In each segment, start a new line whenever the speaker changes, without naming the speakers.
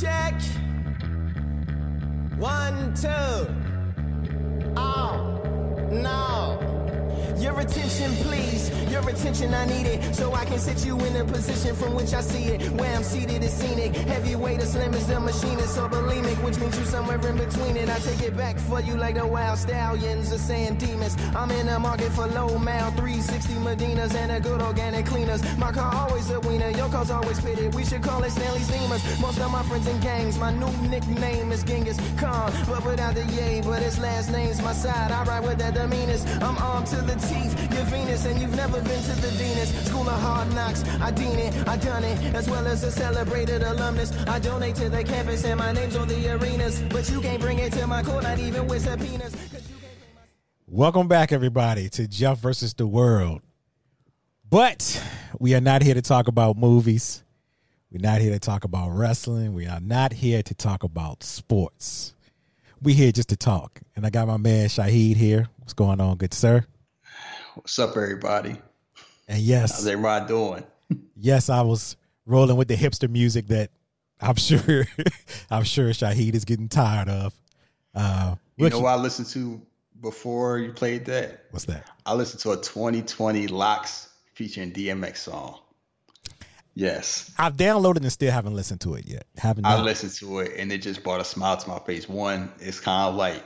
check. One, two. Attention, please. Your attention, I need it. So I can sit you in a position from which I see it. Where I'm seated is scenic. Heavyweight, as slim as the machine machinist, so bulimic, which means you somewhere in between it. I take it back for you like the wild stallions or sand demons. I'm in the market for low mal, 360 Medinas and a good organic cleaners. My car always a wiener, your car's always pitted. We should call it Stanley Steamers. Most of my friends in gangs, my new nickname is Genghis Khan, but without the yay, but his last name's my side. I ride with that demeanors. I'm armed to the teeth. You're Venus and you've never been to the Venus. School of hard knocks. I dean it, I done it. As well as a celebrated alumnus. I donate to the campus and my name's on the arenas. But you can't bring it to my court, not even with subpoenas.
Welcome back, everybody, to Jeff versus the World. But we are not here to talk about movies. We're not here to talk about wrestling. We are not here to talk about sports. We're here just to talk. And I got my man Shahid here. What's going on, good sir?
What's up, everybody?
And yes,
how's everybody doing?
yes, I was rolling with the hipster music that I'm sure I'm sure Shahid is getting tired of. Uh,
you know what I listened to before you played that?
What's that?
I listened to a 2020 LOX featuring DMX song. Yes.
I've downloaded and still haven't listened to it yet. Haven't
I listened to it and it just brought a smile to my face. One, it's kind of like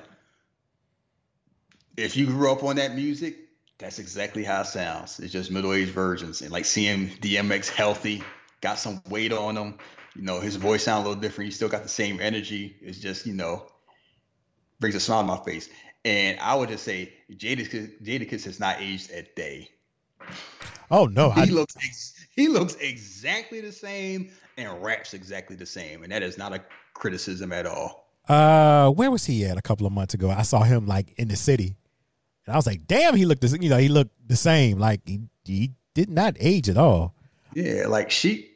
if you grew up on that music, that's exactly how it sounds. It's just middle-aged versions, and like seeing DMX healthy, got some weight on him. You know, his voice sounds a little different. He still got the same energy. It's just you know, brings a smile on my face. And I would just say Jadakiss, Jadakiss has not aged a day.
Oh no,
he I... looks ex- he looks exactly the same and raps exactly the same, and that is not a criticism at all.
Uh, where was he at a couple of months ago? I saw him like in the city and I was like, damn, he looked the you know he looked the same. Like he he did not age at all.
Yeah, like she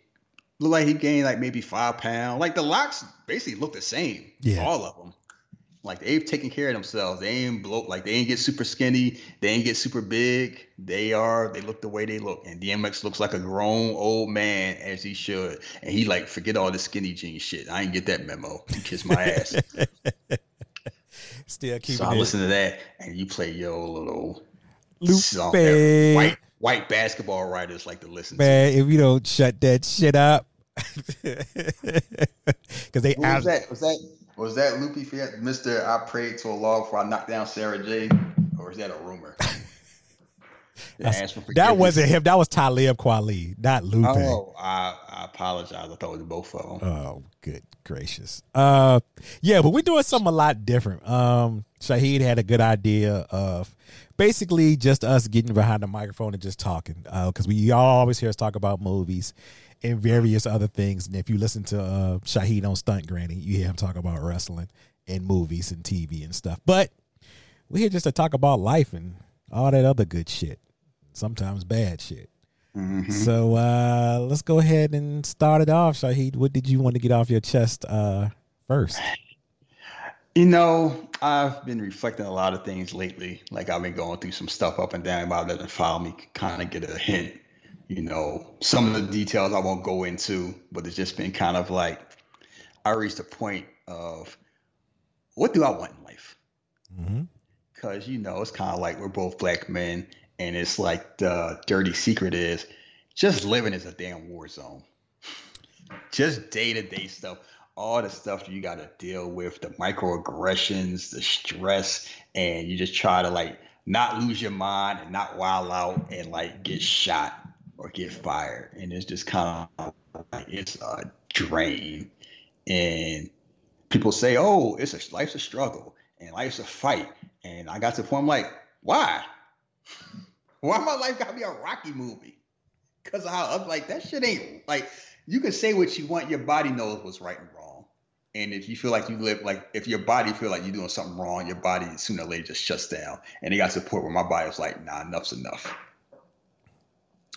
looked like he gained like maybe five pounds. Like the LOX basically look the same. Yeah, all of them. Like they've taken care of themselves. They ain't blow like they ain't get super skinny. They ain't get super big. They are they look the way they look. And DMX looks like a grown old man as he should. And he like forget all the skinny jeans shit. I ain't get that memo. He kissed my ass.
Still keeping.
So I listen to that, and you play your little
Lupe. song. White
white basketball writers like to listen.
Man,
to.
if you don't shut that shit up, because they
Who was that was that was that Lupe Mister? I prayed to Allah before I knocked down Sarah J. Or is that a rumor?
That wasn't him. That was Talib Kweli, not Lupe.
Oh, I, I apologize. I thought it was both of them.
Oh, good gracious. Uh, yeah, but we're doing something a lot different. Um, Shahid had a good idea of basically just us getting behind the microphone and just talking. Uh, because we all always hear us talk about movies and various other things. And if you listen to uh Shahid on Stunt Granny, you hear him talk about wrestling and movies and TV and stuff. But we're here just to talk about life and all that other good shit sometimes bad shit. Mm-hmm. So uh, let's go ahead and start it off, Shahid. What did you want to get off your chest uh, first?
You know, I've been reflecting a lot of things lately. Like I've been going through some stuff up and down about doesn't follow me, kind of get a hint. You know, some of the details I won't go into, but it's just been kind of like I reached a point of what do I want in life? Because mm-hmm. you know, it's kind of like we're both black men, and it's like the dirty secret is just living is a damn war zone. Just day to day stuff, all the stuff you got to deal with, the microaggressions, the stress, and you just try to like not lose your mind and not wild out and like get shot or get fired. And it's just kind of like it's a drain. And people say, oh, it's a life's a struggle and life's a fight. And I got to the point I'm like, why? Why my life gotta be a Rocky movie? Cause how I'm like that shit ain't like you can say what you want. Your body knows what's right and wrong. And if you feel like you live like if your body feel like you're doing something wrong, your body sooner or later just shuts down. And it got to the point where my body was like, nah, enough's enough.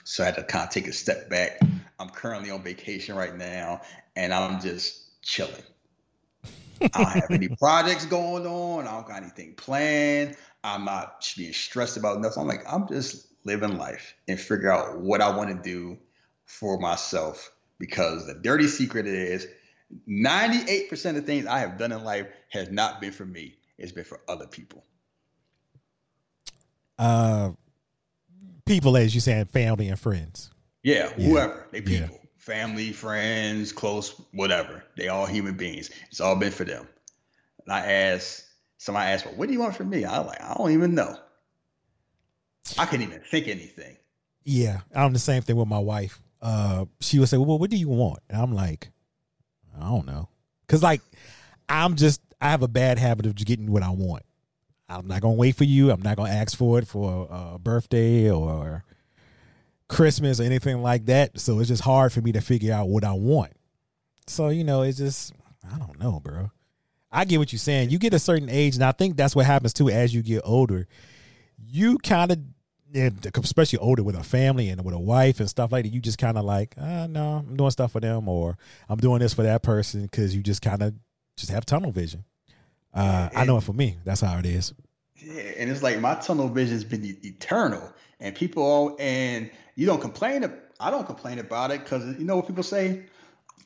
So I had to kind of take a step back. I'm currently on vacation right now, and I'm just chilling. I don't have any projects going on. I don't got anything planned. I'm not being stressed about nothing. I'm like, I'm just living life and figure out what I want to do for myself. Because the dirty secret is 98% of things I have done in life has not been for me. It's been for other people.
Uh, people, as you said, family and friends.
Yeah,
Yeah.
whoever. They
Yeah.
people. Family, friends, close, whatever. They all human beings. It's all been for them. And I asked, somebody asked, well, what do you want from me? I like, I don't even know. I couldn't even think anything.
Yeah, I'm the same thing with my wife. Uh, she would say, "Well, what do you want?" And I'm like, "I don't know," because like I'm just I have a bad habit of getting what I want. I'm not gonna wait for you. I'm not gonna ask for it for a birthday or Christmas or anything like that. So it's just hard for me to figure out what I want. So you know, it's just I don't know, bro. I get what you're saying. You get a certain age, and I think that's what happens too as you get older. You kind of, especially older with a family and with a wife and stuff like that. You just kind of like, ah, no, I'm doing stuff for them, or I'm doing this for that person because you just kind of just have tunnel vision. Uh, I know it for me. That's how it is.
Yeah, and it's like my tunnel vision's been eternal, and people all and you don't complain. I don't complain about it because you know what people say.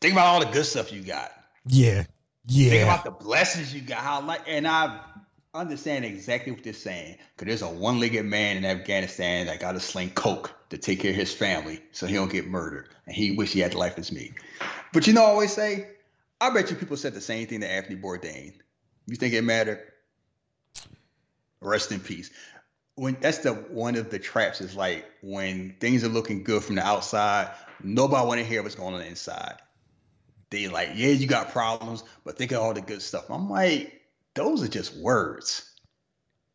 Think about all the good stuff you got.
Yeah,
Think
yeah,
about the blessings you got. How like, and I understand exactly what they're saying. Because there's a one-legged man in Afghanistan that got to sling coke to take care of his family, so he don't get murdered, and he wish he had the life as me. But you know, I always say, I bet you people said the same thing to Anthony Bourdain. You think it mattered? Rest in peace. When that's the one of the traps is like when things are looking good from the outside, nobody want to hear what's going on inside. They like, yeah, you got problems, but think of all the good stuff. I'm like, those are just words.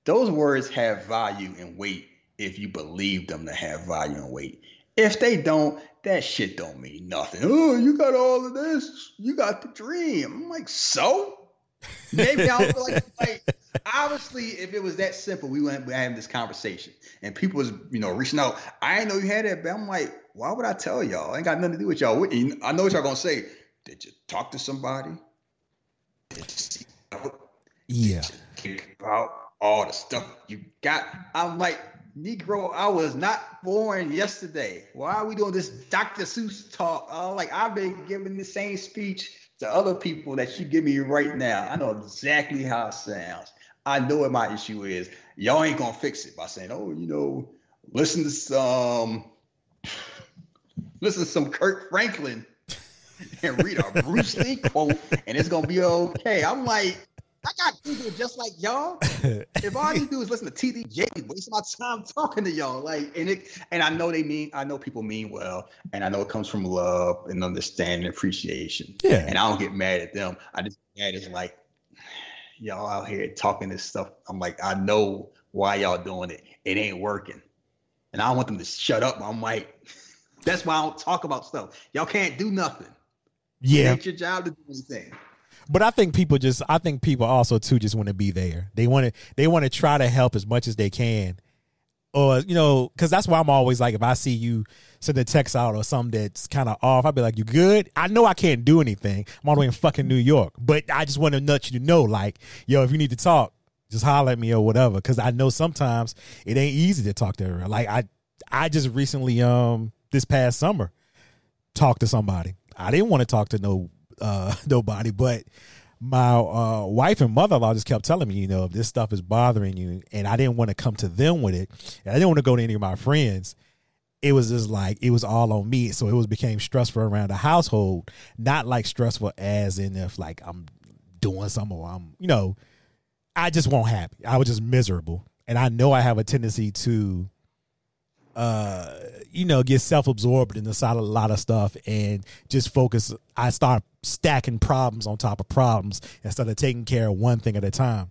Those words have value and weight if you believe them to have value and weight. If they don't, that shit don't mean nothing. Oh, you got all of this. You got the dream. I'm like, so? Maybe I feel like, like obviously, if it was that simple, we wouldn't be having this conversation. And people was, you know, reaching out. I didn't know you had that, but I'm like, why would I tell y'all? I ain't got nothing to do with y'all. I know what y'all gonna say. Did you talk to somebody? Did you see
yeah.
think about all the stuff you got? I'm like, Negro, I was not born yesterday. Why are we doing this Dr. Seuss talk? Uh, like I've been giving the same speech to other people that you give me right now. I know exactly how it sounds. I know what my issue is. Y'all ain't gonna fix it by saying, "Oh, you know, listen to some, listen to some Kirk Franklin and read a Bruce Lee quote, and it's gonna be okay." I'm like, I got people just like y'all. If all you do is listen to TDJ, waste my time talking to y'all, like, and it, and I know they mean, I know people mean well, and I know it comes from love and understanding, and appreciation.
Yeah.
And I don't get mad at them. I just get mad is like, y'all out here talking this stuff. I'm like, I know why y'all doing it. It ain't working, and I don't want them to shut up. I'm like, that's why I don't talk about stuff. Y'all can't do nothing. It
Yeah.
ain't your job to do anything.
But I think people just I think people also too just want to be there. They want to they want to try to help as much as they can. Or you know, because that's why I'm always like, if I see you send a text out or something that's kind of off, I'll be like, "You good?" I know I can't do anything. I'm all the way in fucking New York, but I just want to nut you to know, like, yo, if you need to talk, just holler at me or whatever. Because I know sometimes it ain't easy to talk to her. Like I, I just recently, um, this past summer, talked to somebody. I didn't want to talk to no uh nobody, but my uh wife and mother-in-law just kept telling me, you know, if this stuff is bothering you, and I didn't want to come to them with it, and I didn't want to go to any of my friends. It was just like it was all on me, so it was became stressful around the household. Not like stressful as in if like I'm doing something or I'm, you know, I just won't happy. I was just miserable, and I know I have a tendency to uh you know get self-absorbed in the side of a lot of stuff and just focus i start stacking problems on top of problems instead of taking care of one thing at a time.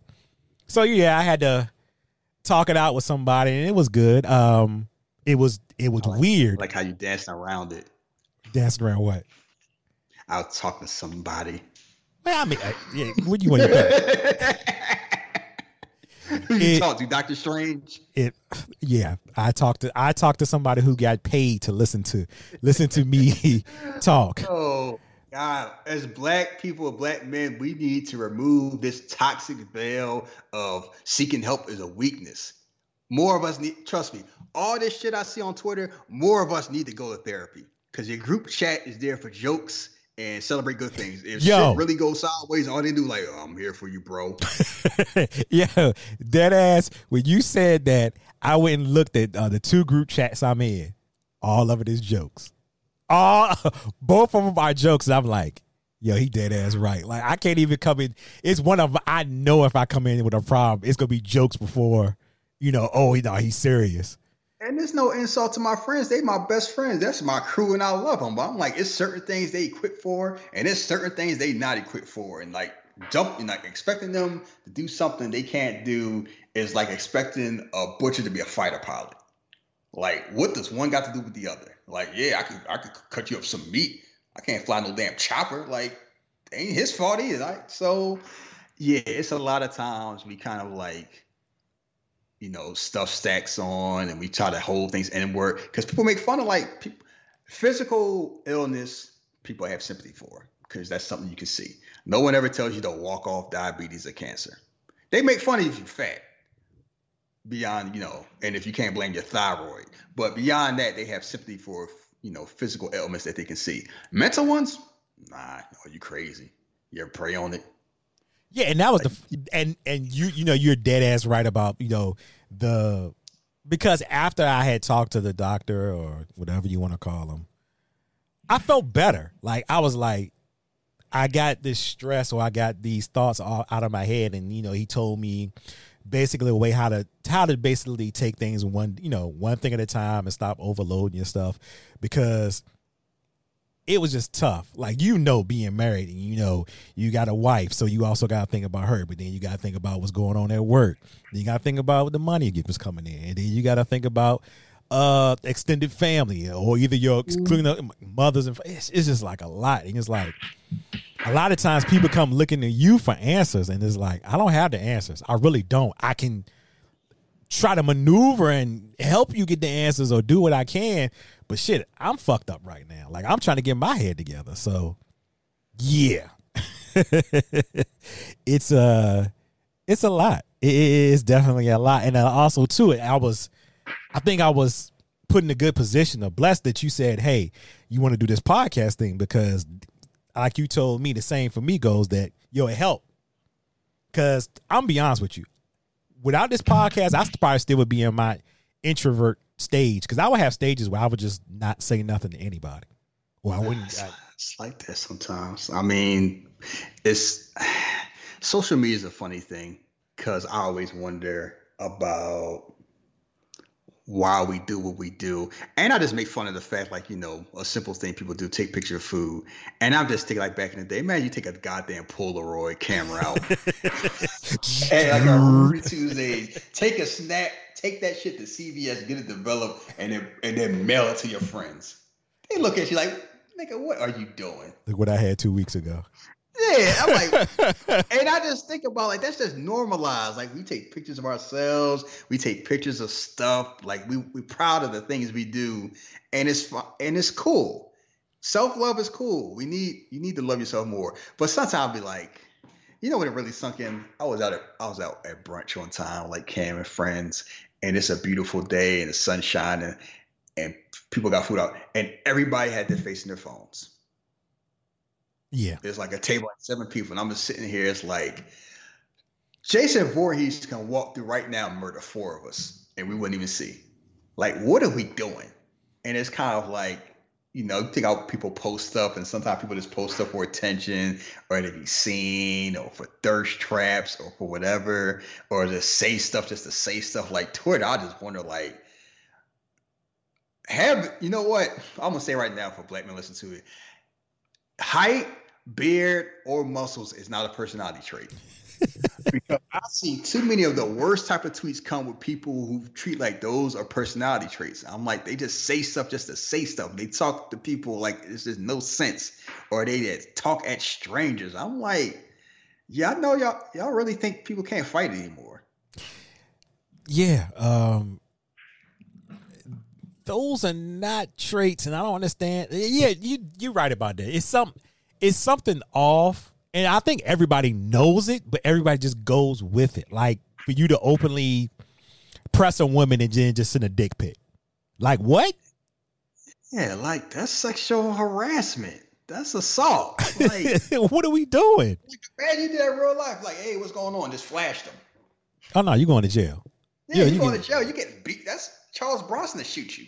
So yeah i had to talk it out with somebody and it was good. Um it was it was
like-
weird.
Like how you dancing around it.
dancing around what?
I was talking to somebody.
well i mean uh, yeah what do you want to do
Who you
It-
talk to, Doctor Strange?
it yeah i talked to i talked to somebody who got paid to listen to listen to me talk
Oh God! As black people, black men, we need to remove this toxic veil of seeking help is a weakness. More of us need. Trust me. All this shit I see on Twitter, more of us need to go to therapy because your group chat is there for jokes and celebrate good things. If
Yo.
shit really goes sideways, all they do like, oh, I'm here for you, bro.
yeah, dead ass. When you said that, I went and looked at uh, the two group chats I'm in. All of it is jokes. All both of them are jokes. And I'm like, yo, he dead ass right. Like I can't even come in. It's one of I know if I come in with a problem, it's gonna be jokes before, you know. Oh, no, he's serious.
And there's no insult to my friends. They my best friends. That's my crew, and I love them. But I'm like, it's certain things they equipped for, and it's certain things they not equipped for. And like jump, and like expecting them to do something they can't do is like expecting a butcher to be a fighter pilot. Like, what does one got to do with the other? Like, yeah, I could I could cut you up some meat. I can't fly no damn chopper. Like, ain't his fault either. Like, so yeah, it's a lot of times we kind of like you know, stuff stacks on and we try to hold things in work because people make fun of like physical illness, people have sympathy for because that's something you can see. No one ever tells you to walk off diabetes or cancer. They make fun of you if you're fat beyond, you know, and if you can't blame your thyroid. But beyond that, they have sympathy for, you know, physical ailments that they can see. Mental ones, nah, are you crazy? You ever pray on it?
Yeah, and that was the and and you you know you're dead ass right about you know the because after I had talked to the doctor or whatever you want to call him, I felt better. Like I was like, I got this stress or I got these thoughts all out of my head, and you know he told me basically a way how to how to basically take things one you know one thing at a time and stop overloading your stuff because it was just tough. Like you know, being married and you know you got a wife, so you also got to think about her. But then you got to think about what's going on at work. Then you got to think about what the money was coming in, and then you got to think about uh extended family or either your including the mothers and it's, it's just like a lot. And it's like a lot of times people come looking to you for answers, and it's like I don't have the answers. I really don't. I can try to maneuver and help you get the answers or do what I can. But shit, I'm fucked up right now. Like I'm trying to get my head together. So yeah. it's uh it's a lot. It is definitely a lot. And uh, also too, I was I think I was put in a good position of blessed that you said, Hey, you want to do this podcast thing because like you told me the same for me goes that yo it helped. Cause I'm be honest with you. Without this podcast, I probably still would be in my introvert stage because I would have stages where I would just not say nothing to anybody. Well, I wouldn't.
It's,
I,
it's like that sometimes. I mean, it's social media is a funny thing because I always wonder about why we do what we do. And I just make fun of the fact, like, you know, a simple thing people do, take picture of food. And I'm just thinking like back in the day, man, you take a goddamn Polaroid camera out. and like a Tuesday, take a snap, take that shit to CVS, get it developed, and then and then mail it to your friends. They look at you like, nigga, what are you doing?
Look what I had two weeks ago.
Yeah, I'm like, and I just think about like that's just normalized. Like we take pictures of ourselves, we take pictures of stuff. Like we we proud of the things we do, and it's and it's cool. Self love is cool. We need you need to love yourself more. But sometimes I'll be like, you know when it really sunk in. I was out at I was out at brunch one time, like Cam and friends, and it's a beautiful day and the sun's shining, and people got food out, and everybody had their face in their phones.
Yeah.
There's like a table at seven people, and I'm just sitting here. It's like Jason Voorhees can walk through right now and murder four of us, and we wouldn't even see. Like, what are we doing? And it's kind of like, you know, think how people post stuff, and sometimes people just post stuff for attention, or to be seen, or for thirst traps, or for whatever, or just say stuff just to say stuff. Like Twitter, I just wonder, like, have you know what? I'm gonna say right now for black men listen to it height, beard, or muscles is not a personality trait. because I see too many of the worst type of tweets come with people who treat like those are personality traits. I'm like, they just say stuff just to say stuff. They talk to people like there's just no sense, or they just talk at strangers. I'm like, yeah, I know y'all y'all really think people can't fight anymore.
Yeah. Um those are not traits and I don't understand. Yeah, you you're right about that. It's some it's something off and I think everybody knows it, but everybody just goes with it. Like for you to openly press a woman and then just send a dick pic. Like what?
Yeah, like that's sexual harassment. that's assault. Like,
what are we doing?
Like, man, you did that in real life. Like, hey, what's going on? Just flashed them.
Oh no, you going to jail.
Yeah,
Yeah,
you,
you
going
can-
to jail. You get beat. That's Charles Bronson to shoot you.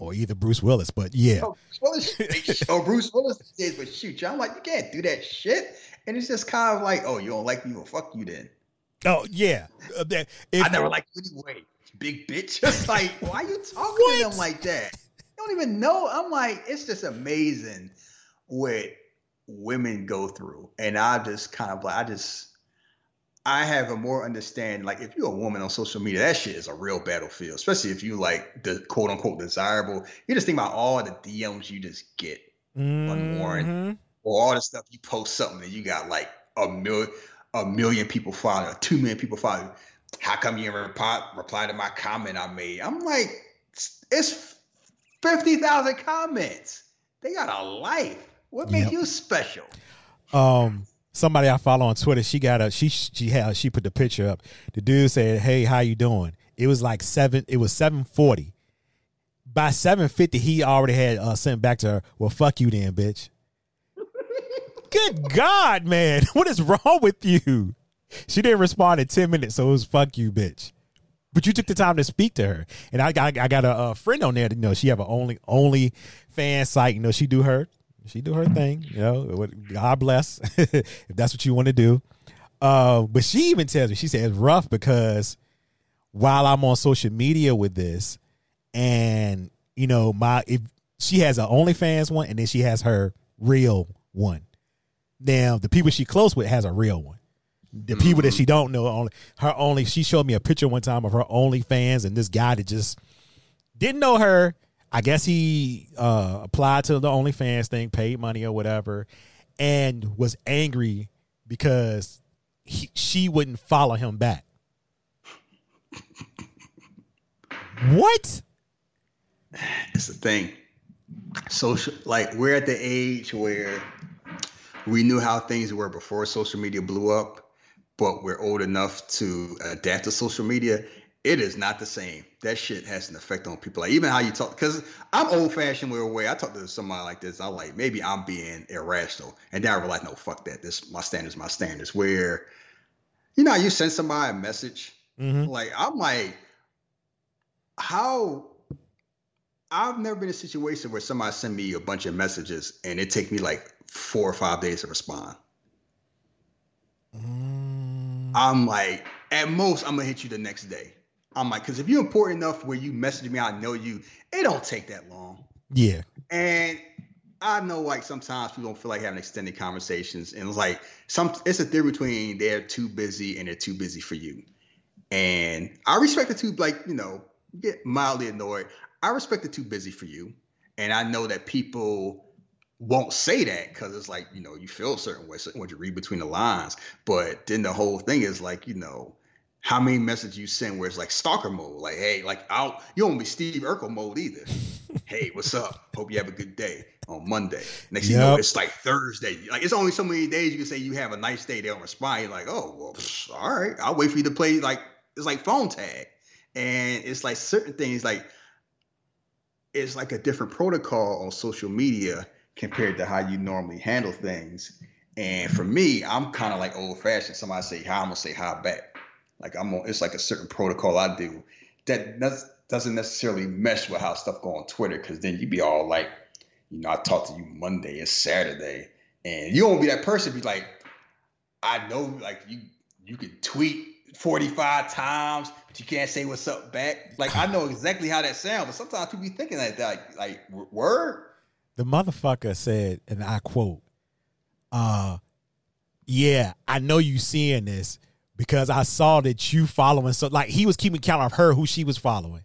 Or either Bruce Willis, but yeah.
Oh, Bruce Willis, oh, Bruce Willis did, but shoot you. I'm like, you can't do that shit. And it's just kind of like, oh, you don't like me? Well, fuck you then.
Oh yeah. Uh, that- if-
I never liked you anyway, big bitch. It's like, why are you talking to
What?
them like that? You don't even know. I'm like, it's just amazing what women go through. And I just kind of like, I just, I have a more understanding. Like, if you're a woman on social media, that shit is a real battlefield, especially if you like the quote unquote desirable. You just think about all the DMs you just get unwarranted.
Mhm.
or all the stuff you post something and you got like a million a million people following or two million people following. How come you didn't reply reply to my comment I made? I'm like, it's fifty thousand comments. They got a life. What makes
Yep.
you special?
um somebody I follow on Twitter, she got a she she had she put the picture up. The dude said, "Hey, how you doing?" It was like seven. It was seven forty. By seven fifty, he already had uh, sent back to her. Well, fuck you, then, bitch. Good God, man, what is wrong with you? She didn't respond in ten minutes, so it was fuck you, bitch. But you took the time to speak to her, and I got I got a, uh friend on there. That, you know, she have a only only fan site. You know, she do her she do her thing. You know, God bless if that's what you want to do. Uh, but she even tells me she says it's rough because while I'm on social media with this, and you know my if she has a OnlyFans one, and then she has her real one. Now the people she close with has a real one. The people that she don't know only her only. She showed me a picture one time of her OnlyFans, and this guy that just didn't know her. I guess he uh, applied to the OnlyFans thing, paid money or whatever, and was angry because he, she wouldn't follow him back. What?
It's the thing. Social like we're at the age where we knew how things were before social media blew up, but we're old enough to adapt to social media. It is not the same. That shit has an effect on people. Like even how you talk, because I'm old fashioned where way I talk to somebody like this, I'm like, maybe I'm being irrational. And then I realize, no, fuck that. This my standards, my standards. Where you know, you send somebody a message,
Mm-hmm.
like I'm like, how I've never been in a situation where somebody send me a bunch of messages and it take me like four or five days to respond.
Mm-hmm.
I'm like, at most, I'm gonna hit you the next day. I'm like, because if you're important enough where you message me, I know you, it don't take that long.
Yeah.
And I know like sometimes people don't feel like having extended conversations. And it's like some it's a difference between they're too busy and they're too busy for you. And I respect the two, like, you know, get mildly annoyed. I respect the too busy for you. And I know that people won't say that because it's like, you know, you feel a certain way, way you read between the lines. But then the whole thing is like, you know, how many messages you send where it's like stalker mode, like, hey, like I'll you don't be Steve Urkel mode either. hey, what's up? Hope you have a good day on Monday. Next thing you know, it's like Thursday. Like it's only so many days you can say you have a nice day. They don't respond. You're like, oh well, psh, all right. I'll wait for you to play. Like it's like phone tag, and it's like certain things like it's like a different protocol on social media compared to how you normally handle things. And for me, I'm kind of like old fashioned. Somebody say hi, I'm gonna say hi back. Like I'm on. It's like a certain protocol I do that does, doesn't necessarily mesh with how stuff go on Twitter. Because then you be all like, you know, I talked to you Monday, and Saturday, and you won't be that person. Be like, I know, like you you can tweet 45 times, but you can't say what's up back. Like I know exactly how that sounds, but sometimes people be thinking like that, like, like word.
The motherfucker said, and I quote, uh, yeah, I know you seeing this because I saw that you following so like he was keeping count of her who she was following.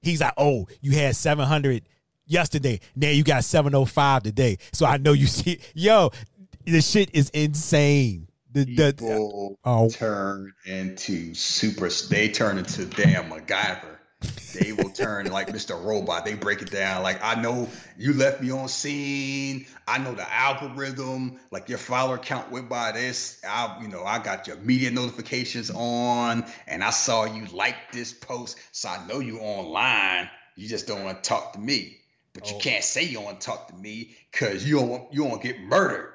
He's like, oh, you had 700 yesterday. Now you got 705 today. So I know you see yo, the shit is insane. The, the,
People
oh
turn into super. They turn into damn MacGyver. They will turn like Mr. Robot. They break it down. Like I know you left me on scene. I know the algorithm. Like your follower count went by this. I, you know, I got your media notifications on, and I saw you like this post, so I know you online. You just don't want to talk to me. but you oh. can't say you don't want to talk to me because you don't want, you don't get murdered.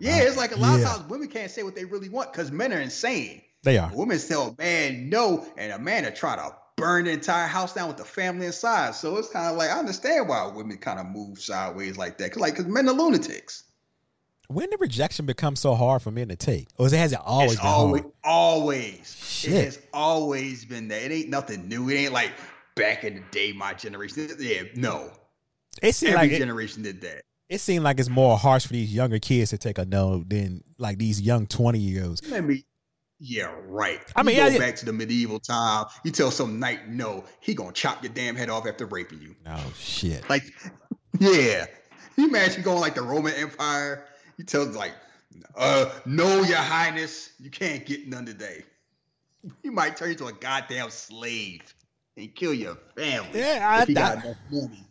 Yeah, uh, it's like a lot
Yeah.
of times women can't say what they really want because men are insane.
They are.
Women tell a man no, and a man to try to burn the entire house down with the family inside. So it's kind of like I understand why women kind of move sideways like that, cause like because men are lunatics.
When did rejection become so hard for men to take? Or has it always
it's
been
always,
hard?
always,
Shit.
it has always been that. It ain't nothing new. It ain't like back in the day, my generation. Yeah, no,
It seemed
every
like it,
generation did that.
it seemed like it's more harsh for these younger kids to take a no than like these young twenty year olds.
Let me. Yeah, right.
I mean,
you go
yeah,
back to the medieval time. You tell some knight no, he gonna chop your damn head off after raping you.
Oh shit.
Like, yeah. You imagine going like the Roman Empire. You tell like, uh, no, your highness, you can't get none today. You might turn into a goddamn slave and kill your family.
Yeah, I-
if you got
I-
enough money.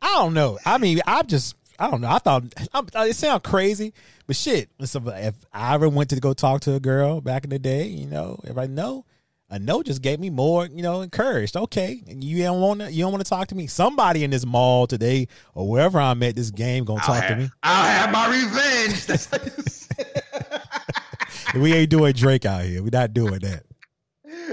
I don't know. I mean, I'm just, I don't know. I thought I'm, uh, it sounds crazy, but shit. If I ever went to go talk to a girl back in the day, you know, if I know, a no just gave me more, you know, encouraged. Okay, and you don't want to, you don't want to talk to me. Somebody in this mall today or wherever I'm at this game gonna talk to me.
I'll have my revenge. That's
We ain't doing Drake out here. We're not doing that.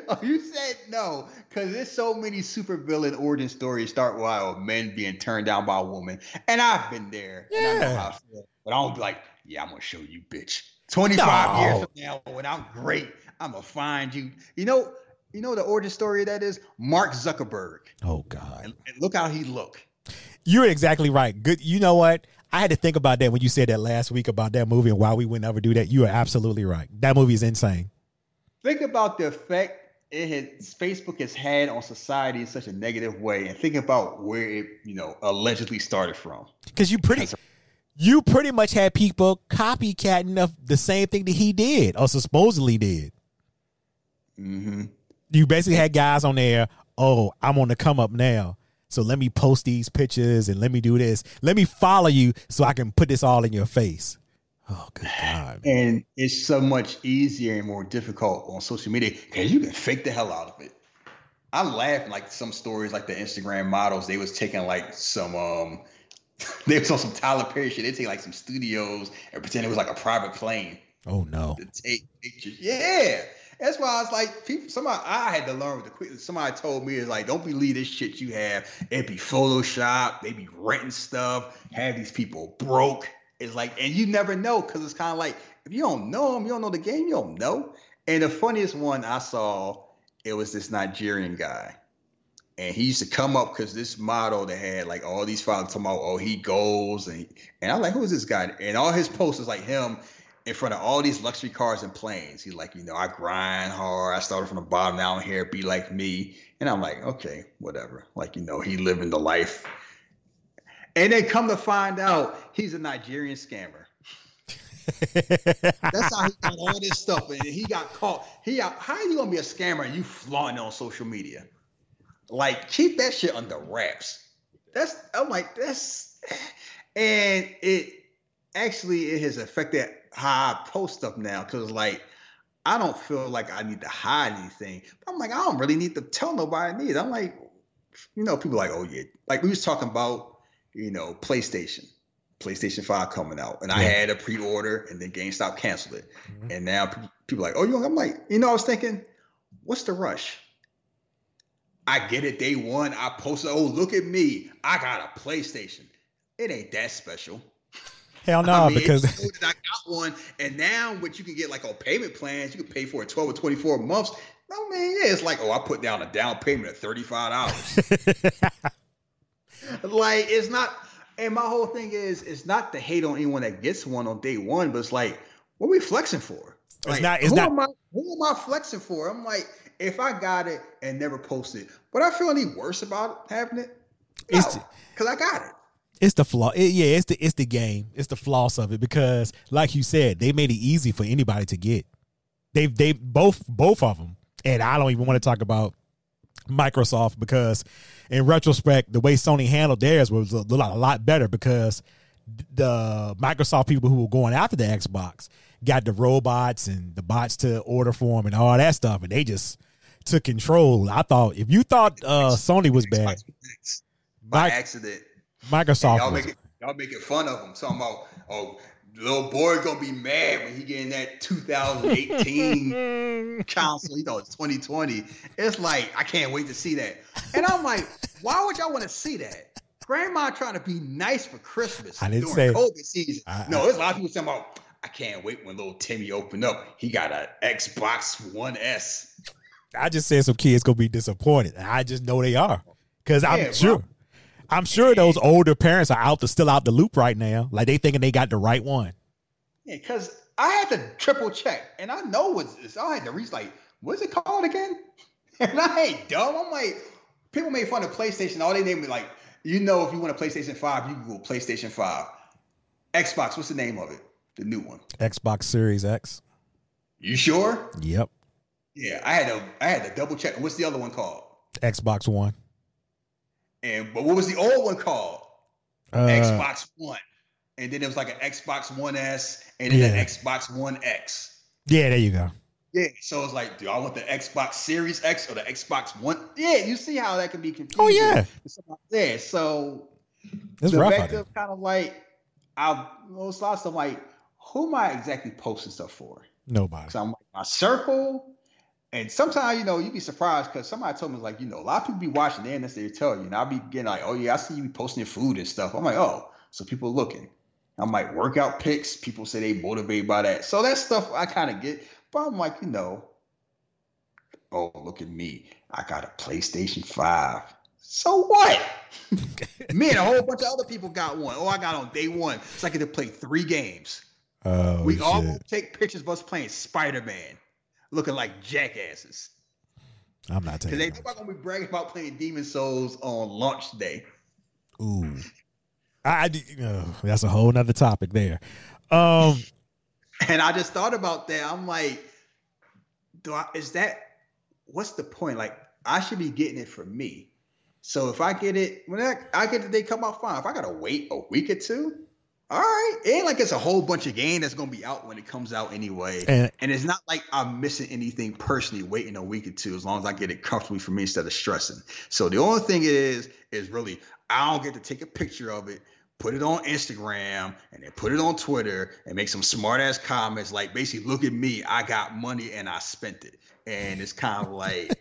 Oh, you said no, because there's so many supervillain origin stories start with men being turned down by a woman, and I've been there. And I know
Yeah.
how I feel. But I don't be like, yeah, I'm gonna show you, bitch. 25
No.
years from now, when I'm great, I'm gonna find you. You know, you know the origin story of that is Mark Zuckerberg,
Oh God.
and, and look how he look.
You're exactly right. Good. You know what? I had to think about that when you said that last week about that movie and why we would never do that. You are absolutely right. That movie is insane.
Think about the effect it has Facebook has had on society in such a negative way, and think about where it, you know, allegedly started from.
Because you pretty, you pretty much had people copycatting of the same thing that he did or supposedly did.
Mm-hmm.
You basically had guys on there. Oh, I'm on the come up now. So let me post these pictures and let me do this. Let me follow you so I can put this all in your face. Oh, good God.
And it's so much easier and more difficult on social media because you can fake the hell out of it. I'm laughing like some stories like the Instagram models, they was taking like some um they was on some Tyler Perry shit. They take like some studios and pretend it was like a private plane
Oh, no.
to take pictures. Yeah. That's why I was like, people, somebody I had to learn with the quick. Somebody told me is like, don't believe this shit you have. It be Photoshop. They be renting stuff. Have these people broke. It's like, and you never know because it's kind of like if you don't know them, you don't know the game. You don't know. And the funniest one I saw, it was this Nigerian guy, and he used to come up because this model that had like all these fathers talking about, oh, he goes and and I'm like, who is this guy? And all his posts was like him in front of all these luxury cars and planes. He's like, you know, I grind hard. I started from the bottom down here. Be like me. And I'm like, okay, whatever. Like, you know, he living the life. And then come to find out, he's a Nigerian scammer. That's how he got all this stuff, and he got caught. He got, how are you gonna be a scammer and you flaunting on social media? Like, keep that shit under wraps. That's I'm like that's, and it actually it has affected how I post stuff now because like I don't feel like I need to hide anything. But I'm like I don't really need to tell nobody. I Need I'm like, you know, people like oh yeah, like we was talking about you know PlayStation. PlayStation 5 coming out, and I had a pre-order, and then GameStop canceled it.
Mhm.
And now people are like, oh, you. I'm like, you know, I was thinking, what's the rush? I get it day one. I posted, oh, look at me. I got a PlayStation. It ain't that special.
Hell no,
I mean,
because
I got one, and now what you can get like on payment plans, you can pay for it 12 or 24 months. I mean, yeah, it's like, oh, I put down a down payment of $35. like, it's not, and my whole thing is, it's not to hate on anyone that gets one on day one, but it's like, what are we flexing for? Like,
not- it's
who
not-
Am I, who am I flexing for? I'm like, if I got it and never posted, would I feel any worse about having it? No,
It's-
because I got it.
it's the flaw. It, yeah, it's the it's the game. It's the floss of it because, like you said, they made it easy for anybody to get. They've they both both of them, and I don't even want to talk about Microsoft because, in retrospect, the way Sony handled theirs was a lot, a lot better because the Microsoft people who were going after the Xbox got the robots and the bots to order for them and all that stuff, and they just took control. I thought if you thought uh, Sony was bad,
by accident
Microsoft.
Y'all
was-
making y'all making fun of them. Talking about oh, little boy gonna be mad when he getting that 2018 console. You know, it's 2020. It's like I can't wait to see that. And I'm like, why would y'all want to see that? Grandma trying to be nice for Christmas
I didn't
during
say-
COVID season.
I-
no, there's a lot of people saying about. I can't wait when little Timmy opened up. He got an Xbox One S.
I just said some kids gonna be disappointed. I just know they are because I'm
sure. bro.
I'm sure those older parents are out the still out the loop right now. Like they thinking they got the right one.
Yeah, because I had to triple check, and I know what's this. I had to reach like, what's it called again? And I ain't dumb. I'm like, people made fun of PlayStation. All they named me like, you know, if you want a PlayStation Five, you Google PlayStation Five. Xbox, what's the name of it? The new one.
Xbox Series X.
You sure?
Yep.
Yeah, I had to. I had to double check. What's the other one called?
Xbox One.
And but what was the old one called?
Uh,
Xbox One. And then it was like an Xbox One S, and then
Yeah.
an Xbox One X.
Yeah, there you go.
Yeah, so it's like, do I want the Xbox Series X or the Xbox One? Yeah, you see how that can be confusing.
Oh yeah,
yeah. So
it's
the fact of kind of like, I most lots of like, who am I exactly posting stuff for?
Nobody.
So I'm like my circle, and sometimes you know you'd be surprised because somebody told me like, you know, a lot of people be watching the internet, they tell you, and I'll be getting like, oh yeah, I see you be posting your food and stuff. I'm like, oh, so people looking. I'm like workout pics. People say they motivated by that. So that stuff I kind of get. But I'm like, you know, oh, look at me. I got a PlayStation 5. So what? me and a whole bunch of other people got one. Oh, I got on day one. So I get to play three games.
Oh
we
shit.
all take pictures of us playing Spider-Man, looking like jackasses.
I'm not
Because
taking.
they
that.
nobody gonna be bragging about playing Demon's Souls on launch day.
Ooh. I, I uh, that's a whole nother topic there. Um,
And I just thought about that. I'm like, do I is that what's the point? Like, I should be getting it for me. So if I get it when I, I get it, they come out fine. If I gotta wait a week or two, all right. And like it's a whole bunch of game that's gonna be out when it comes out anyway.
and
And it's not like I'm missing anything personally waiting a week or two as long as I get it comfortably for me instead of stressing. So the only thing is is really I don't get to take a picture of it, put it on Instagram, and then put it on Twitter and make some smart ass comments like basically look at me, I got money and I spent it. And it's kind of like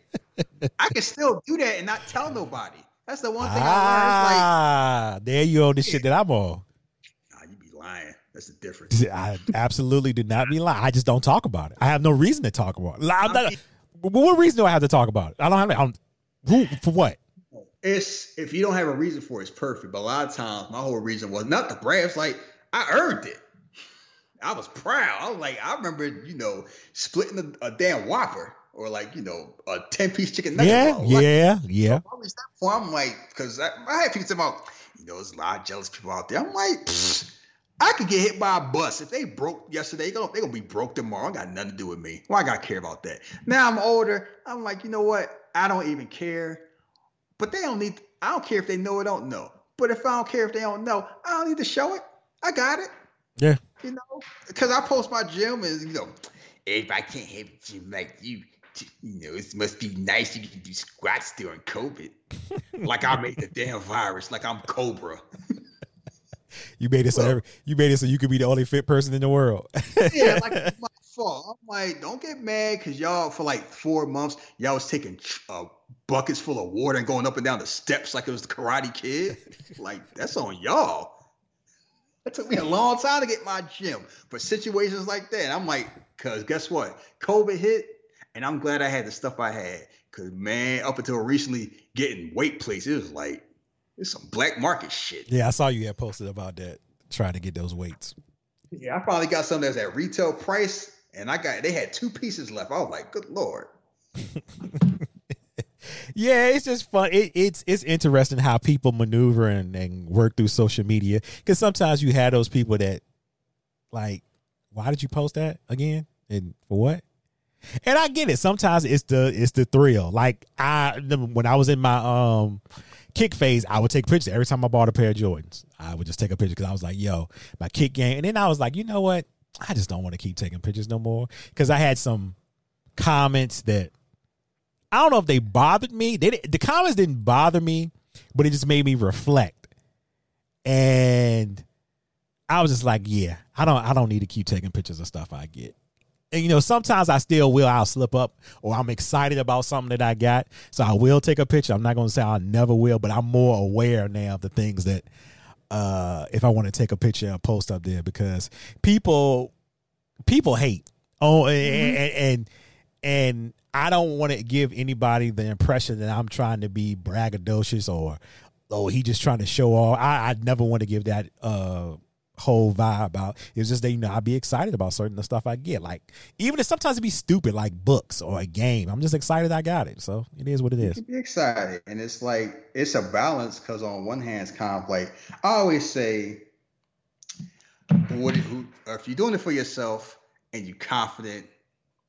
I can still do that and not tell nobody. That's the one thing I learned.
ah, there you on the shit that I'm on.
learned. It's like, nah, you be lying. That's the difference.
I absolutely do not be lying. I just don't talk about it. I have no reason to talk about it. I'm
I mean-
what reason do I have to talk about it? I don't have. I don't, who for what?
It's if you don't have a reason for it, it's perfect. But a lot of times, my whole reason was not the brag. It's like I earned it. I was proud. I was like, I remember, you know, splitting a, a damn Whopper or like, you know, a ten piece chicken nugget.
Yeah.
Like,
yeah, yeah.
I reached that point. I'm like, because I, I had people talking about, you know, there's a lot of jealous people out there. I'm like, pfft, I could get hit by a bus if they broke yesterday. They gonna they gonna be broke tomorrow. It got nothing to do with me. Why I gotta care about that? Now I'm older. I'm like, you know what? I don't even care. But they don't need. I don't care if they know or don't know. But if I don't care if they don't know, I don't need to show it. I got it.
Yeah.
You know, because I post my gym and you know, if I can't have a gym like you, you know, it must be nice you can do squats during COVID. like I made the damn virus. Like I'm Cobra.
You made it so
Well-
every, you made it so you could be the only fit person in the world.
yeah, like it's my fault. I'm like, don't get mad because y'all for like four months y'all was taking uh, buckets full of water and going up and down the steps like it was the Karate Kid. like that's on y'all. It took me a long time to get my gym for situations like that. I'm like, cause guess what? COVID hit, and I'm glad I had the stuff I had. Cause man, up until recently, getting weight plates, it was like it's some black market shit.
yeah, I saw you had posted about that, trying to get those weights.
Yeah, I finally got something that's at retail price, and I got they had two pieces left. I was like, good lord.
Yeah, it's just fun. It, it's it's interesting how people maneuver and, and work through social media because sometimes you have those people that like, why did you post that again and for what? And I get it. Sometimes it's the it's the thrill. Like I when I was in my um kick phase, I would take pictures every time I bought a pair of Jordans. I would just take a picture because I was like, yo, my kick game. And then I was like, you know what? I just don't want to keep taking pictures no more because I had some comments that I don't know if they bothered me. They the comments didn't bother me, but it just made me reflect. and I was just like, yeah, I don't I don't need to keep taking pictures of stuff I get. And you know, sometimes I still will. I'll slip up, or I'm excited about something that I got, so I will take a picture. I'm not going to say I never will, but I'm more aware now of the things that, uh, if I want to take a picture and post up there, because people, people hate. Oh, and, and and I don't want to give anybody the impression that I'm trying to be braggadocious or oh he just trying to show off. I I never want to give that uh whole vibe out. It's just that you know I'd be excited about certain the stuff I get. Like even if sometimes it be stupid like books or a game. I'm just excited I got it. So it is what it is.
You can be excited, and it's like it's a balance because on one hand it's kind of like I always say, what who, if you're doing it for yourself and you're confident,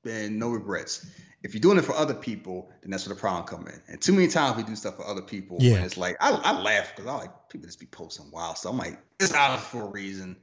then no regrets. If you're doing it for other people, then that's where the problem come in. And too many times we do stuff for other people,
Yeah.
and it's like I, I laugh because I like people just be posting wild stuff. I'm like, it's out for a reason.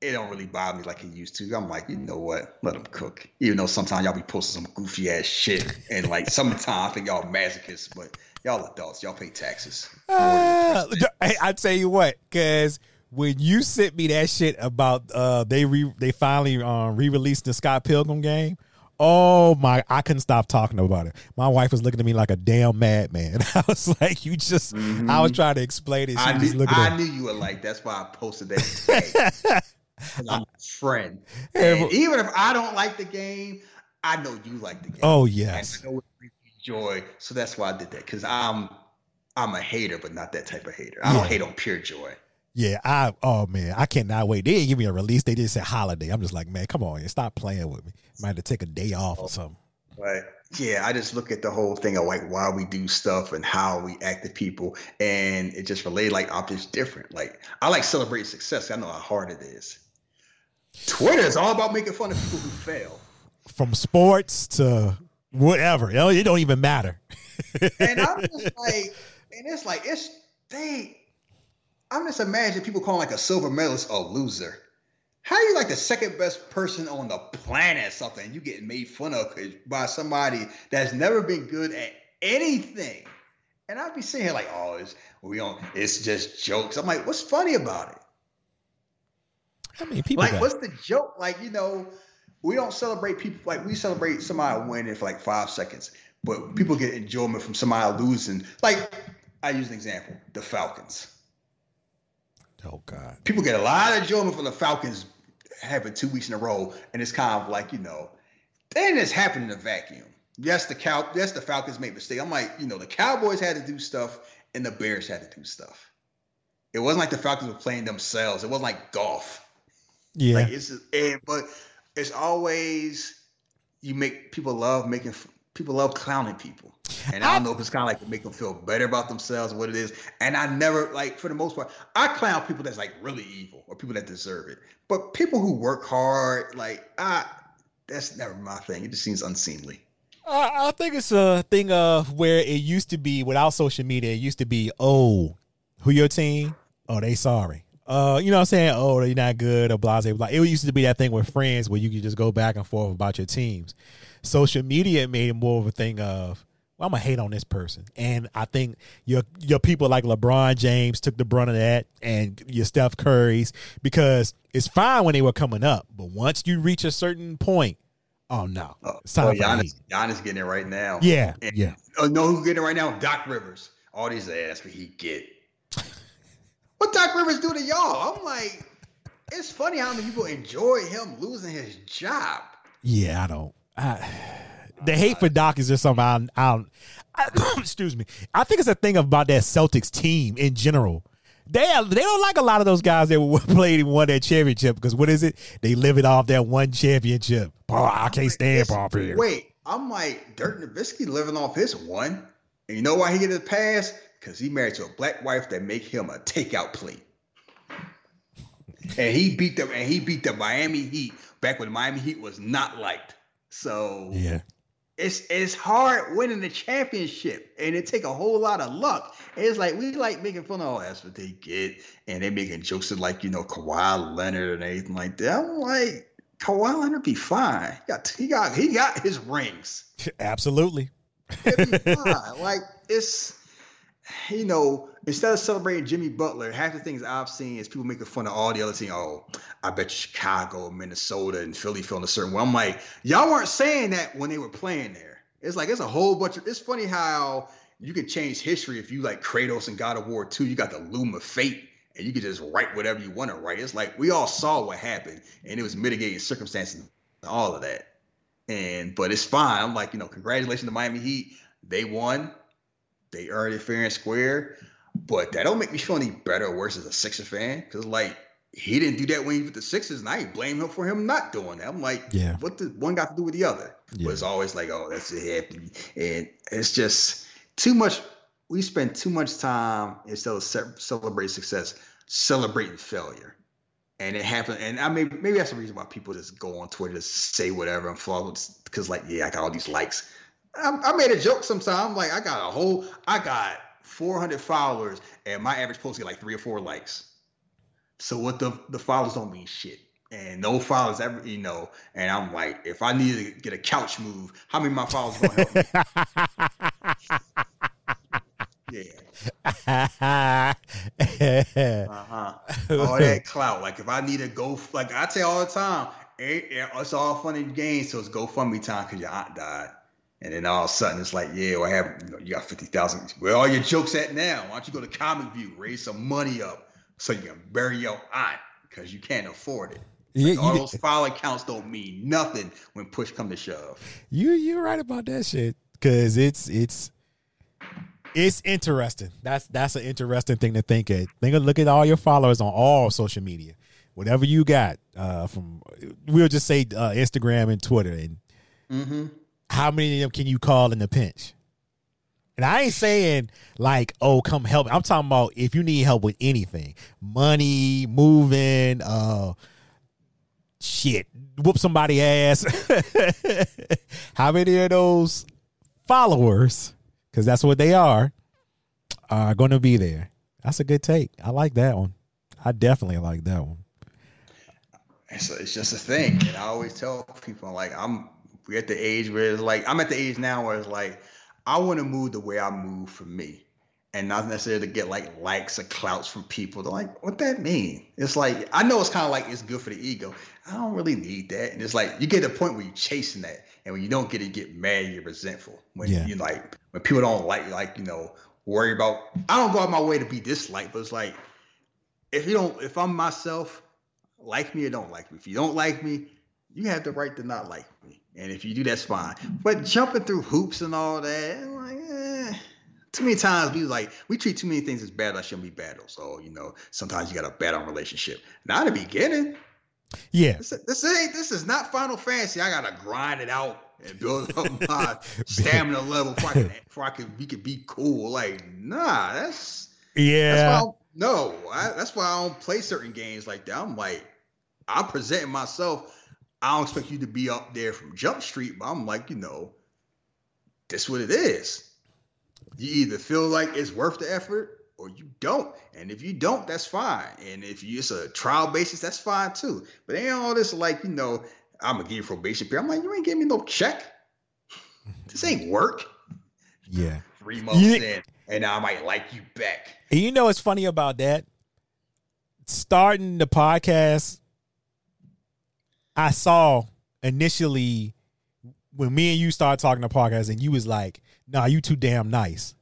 It don't really bother me like it used to. I'm like, you know what? Let them cook. Even though sometimes y'all be posting some goofy ass shit, and like sometimes I think y'all masochists, but y'all adults, y'all pay taxes.
Uh, I, I tell you what, because when you sent me that shit about uh they re they finally um re-released the Scott Pilgrim game. Oh my! I couldn't stop talking about it. My wife was looking at me like a damn madman. I was like, "You just." I was mm-hmm. trying to explain it. She
I knew, I knew you were like. That's why I posted that. I'm a friend. And even if I don't like the game, I know you like the game.
Oh
And
yes,
I know it joy. So that's why I did that. Because I'm I'm a hater, but not that type of hater. I don't
Yeah.
hate on pure joy.
Yeah. I oh man, I cannot wait. They didn't give me a release. They just said holiday. I'm just like, man, come on, stop playing with me. Might have to take a day off or oh, something.
Right. yeah, I just look at the whole thing of like why we do stuff and how we act to people, and it just related like I'm just different. Like I like celebrating success. I know how hard it is. Twitter is all about making fun of people who fail.
From sports to whatever, you know, it don't even matter.
And I'm just like, and it's like it's they. I'm just imagining people calling like a silver medalist a loser. How you like the second best person on the planet or something? You getting made fun of by somebody that's never been good at anything. And I'd be sitting here like, oh, it's we don't. It's just jokes. I'm like, what's funny about it?
I mean, people.
Like,
got-
what's the joke? Like, you know, we don't celebrate people like we celebrate somebody winning for like five seconds, but people get enjoyment from somebody losing. Like, I use an example: the Falcons.
Oh God.
People get a lot of enjoyment from the Falcons having two weeks in a row, and it's kind of like you know, then it's happened in a vacuum. Yes, the cow. Yes, the Falcons made mistake. I'm like, you know, the Cowboys had to do stuff, and the Bears had to do stuff. It wasn't like the Falcons were playing themselves. It wasn't like golf.
Yeah.
Like it's and, but it's always you make people love making people love clowning people. And I don't know if it's kind of like to make them feel better about themselves or what it is. And I never like for the most part, I clown people that's like really evil or people that deserve it. But people who work hard, like I that's never my thing. It just seems unseemly.
I I think it's a thing of where it used to be without social media. It used to be, oh, who your team? Oh, they sorry. Uh, you know what I'm saying? Oh, they're not good or blah, blah, blah. It used to be that thing with friends where you could just go back and forth about your teams. Social media made it more of a thing of, well, I'm gonna hate on this person. And I think your your people like LeBron James took the brunt of that and your Steph Curry's because it's fine when they were coming up, but once you reach a certain point, oh no.
Oh,
It's time
well, Giannis. Giannis getting it right now.
Yeah,
And-
yeah.
Oh, know who's getting it right now? Doc Rivers. All these ass what he get. What Doc Rivers do to y'all? I'm like, it's funny how many people enjoy him losing his job.
Yeah, I don't. I, the hate for Doc is just something I don't. I don't I, excuse me. I think it's a thing about that Celtics team in general. They they don't like a lot of those guys that played and won that championship because what is it? They live it off that one championship. Paul, I can't stand Paul Pierce.
Wait, I'm like Dirk Nowitzki living off his one, and you know why he get his pass? Because he married to a black wife that make him a takeout plate. And he beat them, and he beat the Miami Heat back when Miami Heat was not liked. So
Yeah,
it's it's hard winning the championship, and it take a whole lot of luck. And it's like we like making fun of all that's what they get, and they making jokes of like you know Kawhi Leonard and anything like that. I'm like Kawhi Leonard be fine. He got he got he got his rings.
absolutely.
Be fine. like it's you know, instead of celebrating Jimmy Butler, half the things I've seen is people making fun of all the other teams. Oh, I bet Chicago, Minnesota, and Philly feeling a certain way. I'm like, y'all weren't saying that when they were playing there. It's like it's a whole bunch of. It's funny how you can change history if you like Kratos and God of War 2. You got the Loom of Fate, and you can just write whatever you want to write. It's like we all saw what happened, and it was mitigating circumstances, all of that. And but it's fine. I'm like, you know, congratulations to Miami Heat. They won. They earned it fair and square. But that don't make me feel any better or worse as a Sixer fan. Because like he didn't do that when he was with the Sixers, and I ain't blame him for him not doing that. I'm like,
yeah,
what did one got to do with the other? Yeah. But it's always like, oh, that's it. And it's just too much. We spend too much time instead of celebrating success, celebrating failure. And it happened. And I mean, maybe that's the reason why people just go on Twitter to say whatever and follow because, like, yeah, I got all these likes. I, I made a joke sometime. I'm like, I got a whole, I got 400 followers, and my average post get like three or four likes. So what the the followers don't mean shit. And no followers ever, you know. And I'm like, if I need to get a couch move, how many of my followers gonna help me? yeah. uh-huh. All that clout. Like if I need to go, like I tell all the time, it's all fun and games. So it's GoFundMe time because your aunt died. And then all of a sudden it's like, yeah, well, I have you, know, you got fifty thousand. Where all your jokes at now? Why don't you go to Comic View, raise some money up so you can bury your aunt because you can't afford it. Like, yeah, all those file accounts don't mean nothing when push come to shove.
You you're right about that shit because it's it's it's interesting. That's that's an interesting thing to think at. Think of look at all your followers on all social media, whatever you got. Uh, from we'll just say uh, Instagram and Twitter, and mm-hmm. How many of them can you call in the pinch? And I ain't saying like, oh, come help. I'm talking about if you need help with anything, money, moving, uh, shit, whoop somebody ass. How many of those followers, because that's what they are, are going to be there? That's a good take. I like that one. I definitely like that one.
It's, it's just a thing. And I always tell people, like, I'm we're at the age where it's like, I'm at the age now where it's like, I want to move the way I move for me and not necessarily to get like likes or clouts from people. They're like, what that mean? It's like I know it's kind of like it's good for the ego. I don't really need that. And it's like you get to the point where you're chasing that, and when you don't get it, you get mad, you're resentful. When yeah. you like when people don't like like you know worry about. I don't go out my way to be disliked, but it's like if you don't, if I'm myself, like me or don't like me. If you don't like me, you have the right to not like me. And if you do, that's fine. But jumping through hoops and all that, like, eh. Too many times we like we treat too many things as bad that shouldn't be battle. So you know, sometimes you got to bet on relationship. Not in the beginning.
Yeah.
This, this ain't this is not Final Fantasy. I gotta grind it out and build up my stamina level before I can before I can we can be cool. Like, nah, that's
yeah. That's why
no, I, that's why I don't play certain games like that. I'm like, I'm presenting myself I don't expect you to be up there from Jump Street, but I'm like, you know, that's what it is. You either feel like it's worth the effort or you don't. And if you don't, that's fine. And if you, it's a trial basis, that's fine too. But ain't all this like, you know, I'm gonna give you probation period. I'm like, you ain't giving me no check. This ain't work.
Yeah.
Three months you, in, and I might like you back.
And you know what's funny about that? Starting the podcast I saw initially when me and you started talking to podcast and you was like, nah, you too damn nice.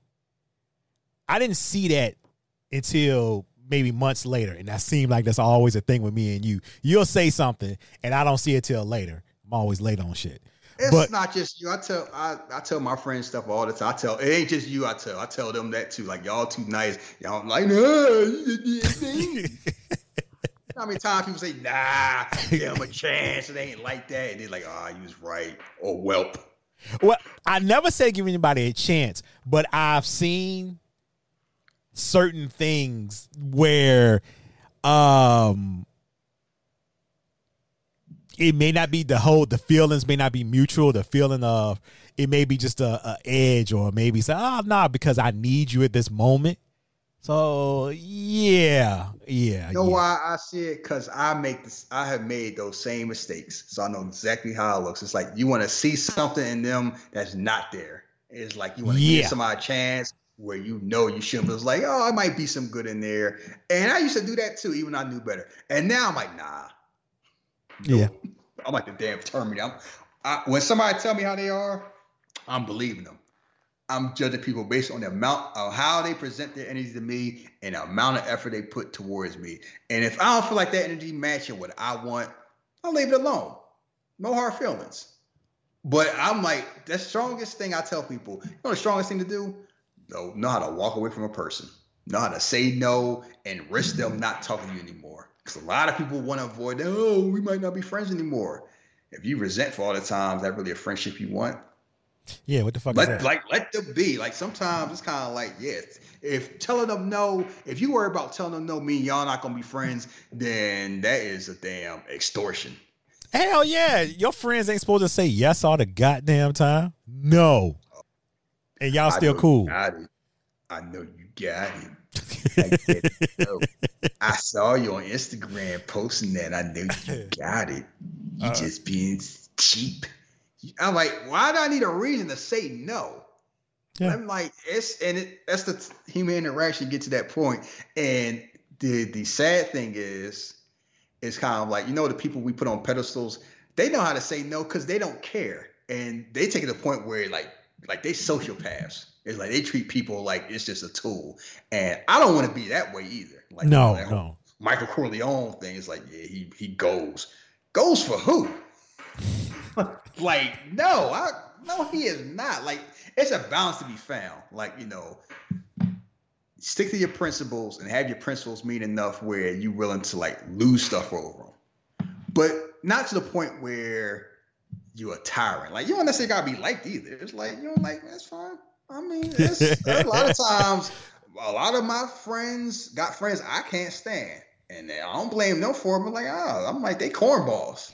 I didn't see that until maybe months later. And that seemed like that's always a thing with me and you. You'll say something and I don't see it till later. I'm always late on shit.
It's but, not just you. I tell I, I tell my friends stuff all the time. I tell it ain't just you. I tell I tell them that too. Like y'all too nice. Y'all like no. How many times people say, nah, give him a chance. It ain't like that. And they're like, ah, oh, you was right. Or whelp.
Well, I never said give anybody a chance, but I've seen certain things where um it may not be the whole the feelings may not be mutual the feeling of it may be just a, a edge or maybe say oh nah because i need you at this moment so yeah, yeah.
You know
yeah.
why I see it? Because I make this. I have made those same mistakes, so I know exactly how it looks. It's like you want to see something in them that's not there. It's like you want to yeah. give somebody a chance. where you know you shouldn't. But it's like, oh, it might be some good in there. And I used to do that too, even I knew better. And now I'm like, nah.
Yeah.
I'm like the damn Terminator. I'm, I, when somebody tell me how they are, I'm believing them. I'm judging people based on the amount of how they present their energy to me and the amount of effort they put towards me. And if I don't feel like that energy matching what I want, I'll leave it alone. No hard feelings. But I'm like, the strongest thing I tell people, you know the strongest thing to do? Know, know how to walk away from a person. Know how to say no and risk them not talking to you anymore. Because a lot of people want to avoid, that, oh, we might not be friends anymore. If you resent for all the times, that really a friendship you want?
Yeah, what the fuck
let,
is that?
Like, let them be. Like, sometimes it's kind of like, yeah, if telling them no, if you worry about telling them no, me and y'all not going to be friends, then that is a damn extortion.
Hell yeah. Your friends ain't supposed to say yes all the goddamn time. No. And y'all still cool.
I know you got it. I, I saw you on Instagram posting that. I know you got it. You uh, just being cheap. I'm like, why do I need a reason to say no? Yeah. I'm like, it's and it that's the human interaction get to that point. And the the sad thing is, it's kind of like you know the people we put on pedestals, they know how to say no because they don't care, and they take it to the point where like like they sociopaths. It's like they treat people like it's just a tool, and I don't want to be that way either. Like
no, you know, no.
Michael Corleone thing is like yeah, he he goes goes for who? like no, I no, he is not. Like it's a balance to be found. Like you know, stick to your principles and have your principles mean enough where you're willing to like lose stuff over them, but not to the point where you're a tyrant. Like you don't necessarily gotta be liked either. It's like you don't like that's fine. I mean, a lot of times, a lot of my friends got friends I can't stand, and I don't blame them for it. But like, oh, I'm like they cornballs.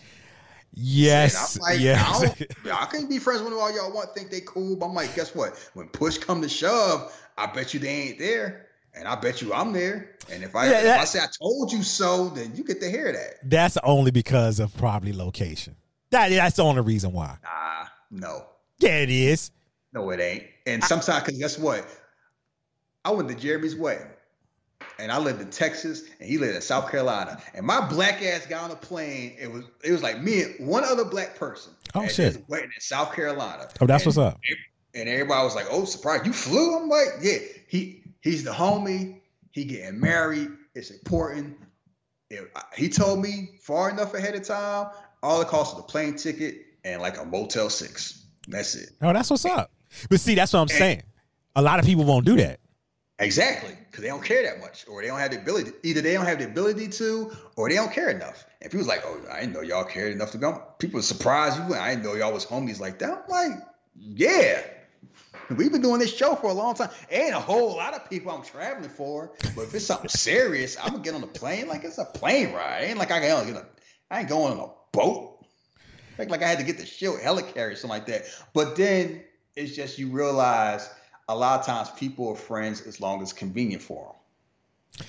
Yes.
Like,
yes.
I, I can't be friends with all y'all want think they cool. But I'm like, guess what? When push come to shove, I bet you they ain't there. And I bet you I'm there. And if I, yeah, that, if I say I told you so, then you get to hear that.
That's only because of probably location. That that's the only reason why.
Nah, no.
Yeah, it is.
No, it ain't. And sometimes, because guess what? I went to Jeremy's wedding and I lived in Texas, and he lived in South Carolina. And my black ass got on a plane. It was it was like me and one other black person.
Oh shit!
Waiting in South Carolina.
Oh, that's
and,
what's up.
And everybody was like, "Oh, surprise! You flew?" I'm like, "Yeah." He he's the homie. He getting married. It's important. It, he told me far enough ahead of time. All the cost of the plane ticket and like a Motel Six. That's it.
Oh, that's what's up. But see, that's what I'm and, saying. A lot of people won't do that.
Exactly, because they don't care that much, or they don't have the ability. Either they don't have the ability to, or they don't care enough. And people's like, "Oh, I didn't know y'all cared enough to go." People surprise you. I didn't know y'all was homies like that. I'm like, yeah, we've been doing this show for a long time. and a whole lot of people I'm traveling for, but if it's something serious, I'm gonna get on the plane like it's a plane ride. Ain't like I can, you know, I ain't going on a boat. Like, like I had to get the shit helicarrier something like that. But then it's just you realize a lot of times people are friends as long as convenient for them.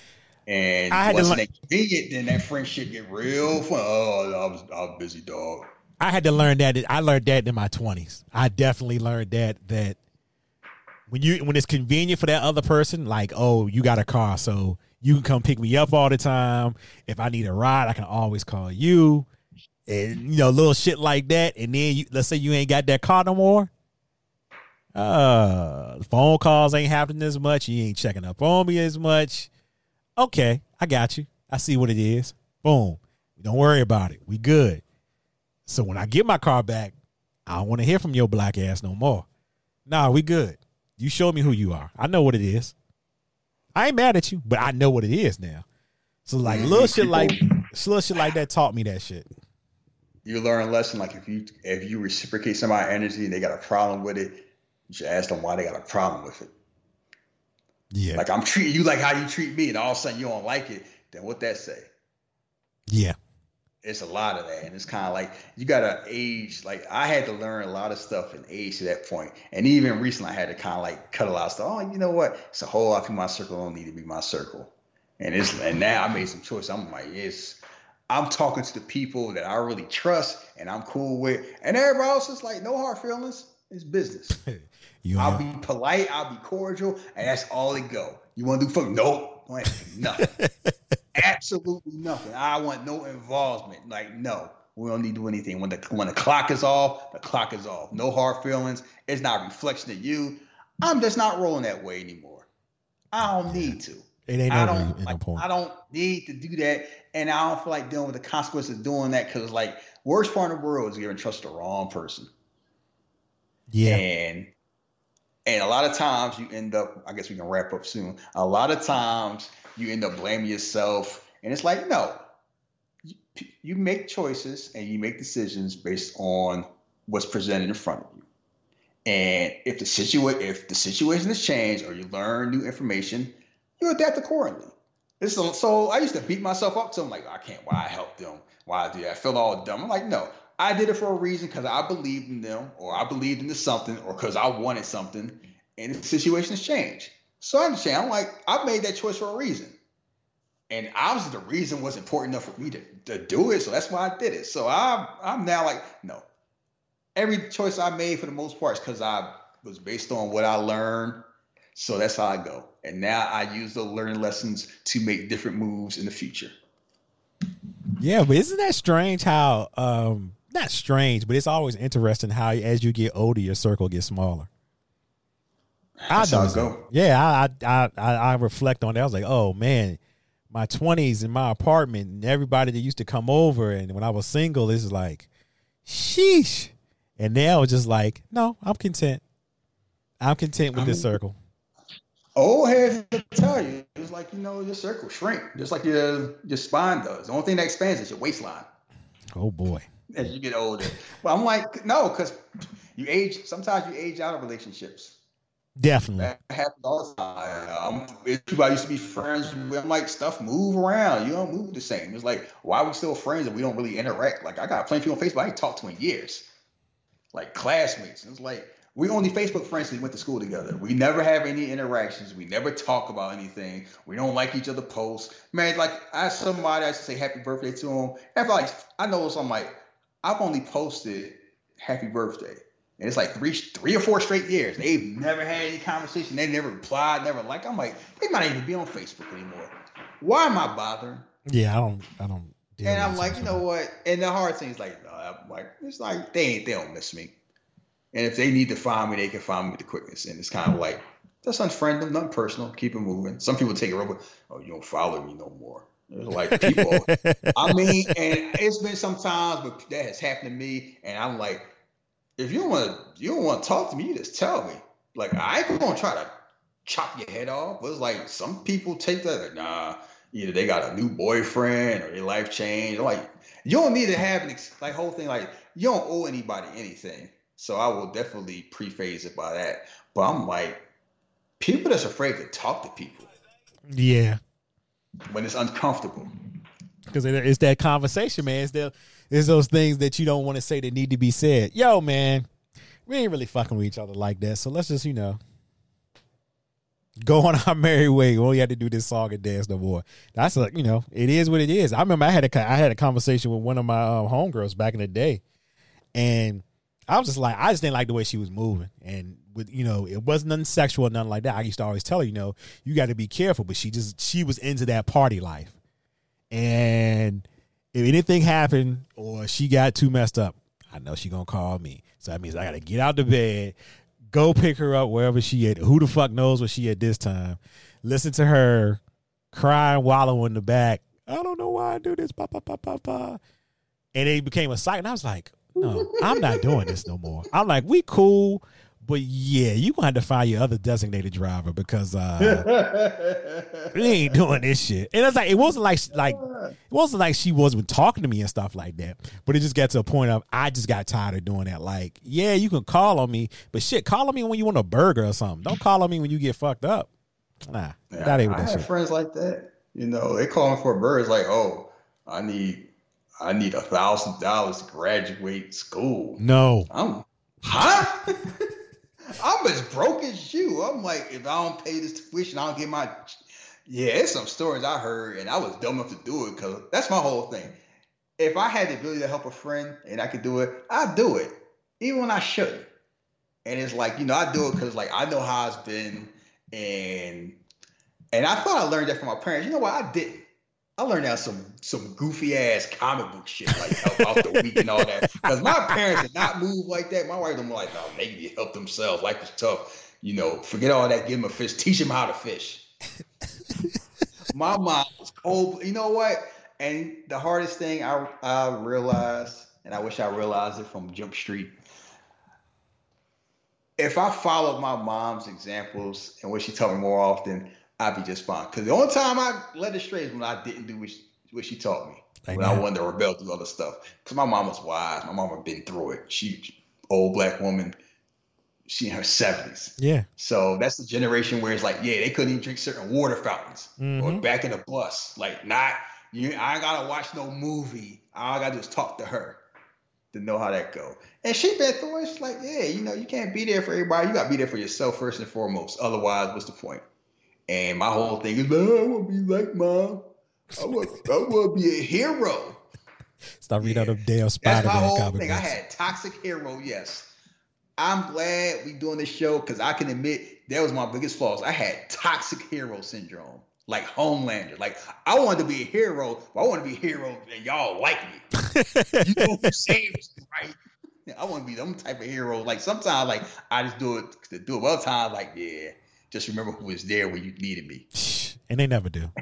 And I had once to convenient, then that friendship get real fun. Oh, I was, I was busy, dog.
I had to learn that. I learned that in my twenties. I definitely learned that that when you when it's convenient for that other person, like oh, you got a car, so you can come pick me up all the time. If I need a ride, I can always call you, and you know, little shit like that. And then you, let's say you ain't got that car no more. Uh, phone calls ain't happening as much. You ain't checking up on me as much. Okay, I got you. I see what it is. Boom. Don't worry about it. We good. So when I get my car back, I don't want to hear from your black ass no more. Nah, we good. You show me who you are. I know what it is. I ain't mad at you, but I know what it is now. So like little shit like little shit like that taught me that shit.
You learn a lesson like if you if you reciprocate somebody's energy and they got a problem with it, you should ask them why they got a problem with it.
Yeah.
Like I'm treating you like how you treat me, and all of a sudden you don't like it. Then what that say?
Yeah.
It's a lot of that, and it's kind of like you gotta age. Like I had to learn a lot of stuff and age to that point, and even recently I had to kind of like cut a lot of stuff. Oh, you know what? It's a whole lot of my circle don't need to be my circle, and it's and now I made some choice. I'm like, it's I'm talking to the people that I really trust and I'm cool with, and everybody else is like, no hard feelings It's business.
You
I'll be polite. I'll be cordial, and that's all it go. You want to do fuck? Nope. Like nothing. Absolutely nothing. I want no involvement. Like no, we don't need to do anything. When the when the clock is off, the clock is off. No hard feelings. It's not a reflection of you. I'm just not rolling that way anymore. I don't need to.
it ain't
I don't
ain't no point.
I don't need to do that, and I don't feel like dealing with the consequences of doing that because like worst part in the world is giving trust to the wrong person.
yeah,
And and a lot of times you end up, I guess we can wrap up soon. A lot of times you end up blaming yourself. And it's like, no, you, make choices and you make decisions based on what's presented in front of you. And if the situa- if the situation has changed or you learn new information, you adapt accordingly. This is, so I used to beat myself up to I'm like, I can't, why I help them, why I do that. I feel all dumb. I'm like, no, I did it for a reason because I believed in them or I believed into something or because I wanted something and the situation has changed. So I understand. I'm like, I made that choice for a reason. And obviously the reason was important enough for me to, to do it. So that's why I did it. So I'm I'm now like, no. Every choice I made for the most part is because I was based on what I learned. So that's how I go. And now I use those learning lessons to make different moves in the future.
yeah. But isn't that strange? How um, not strange, but it's always interesting how as you get older, your circle gets smaller.
That's how
noticed
it
that.
go.
Yeah, I, I I I reflect on that. I was like, oh man, my twenties in my apartment, and everybody that used to come over, and when I was single, this is like, sheesh. And now it's just like, no, I'm content. I'm content with this
I'm-
circle.
Old heads tell you, it's like, you know, your circle shrink, just like your your spine does. The only thing that expands is your waistline.
Oh boy.
As you get older. But I'm like, no, because you age. Sometimes you age out of relationships.
Definitely.
That happens all the time. Um, people I used to be friends with. I'm like, stuff move around. You don't move the same. It's like, why are we still friends and we don't really interact? Like, I got plenty of people on Facebook I ain't talked to in years, like classmates. It's like we only Facebook friends because we went to school together. We never have any interactions. We never talk about anything. We don't like each other posts. Man, like I somebody I to say happy birthday to him. After like I know I'm like, I've only posted happy birthday. And it's like three, three or four straight years. They've never had any conversation. They never replied, never like. I'm like, they might not even be on Facebook anymore. Why am I bothering?
Yeah, I don't. I don't.
And I'm like, you know what? And the hard thing is like, no, I'm like, it's like they ain't, they don't miss me. And if they need to find me, they can find me with the quickness. And it's kind of like, just unfriend them, nothing personal, keep it moving. Some people take it real, oh, you don't follow me no more. Like people. I mean, and it's been some times, but that has happened to me, and I'm like, if you don't want to, you don't want to talk to me, you just tell me. Like I ain't gonna try to chop your head off. But it's like some people take that, like, nah, either they got a new boyfriend or their life changed. Like you don't need to have an ex- like whole thing. Like you don't owe anybody anything. So I will definitely preface it by that. But I'm like, people that's afraid to talk to people
Yeah,
when it's uncomfortable.
because it's that conversation, man. It's that it's those things that you don't want to say that need to be said. Yo, man, we ain't really fucking with each other like that. So let's just you know go on our merry way. We only to do this song and dance no more. That's a you know it is what it is. I remember I had a I had a conversation with one of my um, homegirls back in the day, and I was just like I just didn't like the way she was moving, and with you know it wasn't nothing sexual, nothing like that. I used to always tell her, you know, you got to be careful. But she just she was into that party life, and if anything happened or she got too messed up, I know she gonna call me. So that means I gotta get out the bed, go pick her up wherever she at. Who the fuck knows where she at this time? Listen to her crying and wallow in the back. I don't know why I do this. Ba, ba, ba, ba, ba. And it became a sight. And I was like, no, I'm not doing this no more. I'm like, we cool, but yeah, you gonna have to find your other designated driver because uh we ain't doing this shit. And it's like it wasn't like like it wasn't like she wasn't talking to me and stuff like that. But it just got to a point of I just got tired of doing that. Like, yeah, you can call on me, but shit, call on me when you want a burger or something. Don't call on me when you get fucked up. Nah,
Yeah,
that ain't
what
I that
have
shit.
friends like that. You know, they call me for a bird. It's like, oh, I need, I need a thousand dollars to graduate school.
No.
I'm, huh? I'm as broke as you. I'm like, if I don't pay this tuition, I don't get my. Yeah, it's some stories I heard, and I was dumb enough to do it because that's my whole thing. If I had the ability to help a friend and I could do it, I'd do it, even when I shouldn't. and it's like you know I do it because like I know how it's been, and and I thought I learned that from my parents. You know what? I didn't. I learned that some some goofy ass comic book shit like help out the weak and all that. Because my parents did not move like that. My wife them like, oh, maybe help themselves. Life is tough. You know, forget all that. Give them a fish. Teach them how to fish. my mom was cold. You know what? And the hardest thing I I realized, and I wish I realized it from Jump Street. If I followed my mom's examples and what she taught me more often, I'd be just fine. Because the only time I let led astray is when I didn't do what she, what she taught me. I when. I wanted to rebel through other stuff. Because my mom was wise. My mom had been through it. She, old black woman, she in her 70s.
Yeah.
So that's the generation where it's like, yeah, they couldn't even drink certain water fountains mm-hmm. or back in the bus. Like, not, you, I ain't got to watch no movie. All I got to do is talk to her to know how that go. And she been through it. She's like, yeah, you know, you can't be there for everybody. You got to be there for yourself first and foremost. Otherwise, what's the point? And my whole thing is, I want to be like mom. I want, I want to be a hero.
Stop reading yeah. out of damn Spider Man comic
thing. I had toxic hero. Yes, I'm glad we doing this show because I can admit that was my biggest flaws. I had toxic hero syndrome, like Homelander. Like I wanted to be a hero, but I want to be a hero and y'all like me. you know who saves me, right? I want to be them type of hero. Like sometimes, like I just do it to do it. Other times like yeah just remember who was there when you needed me.
And they never do.
Uh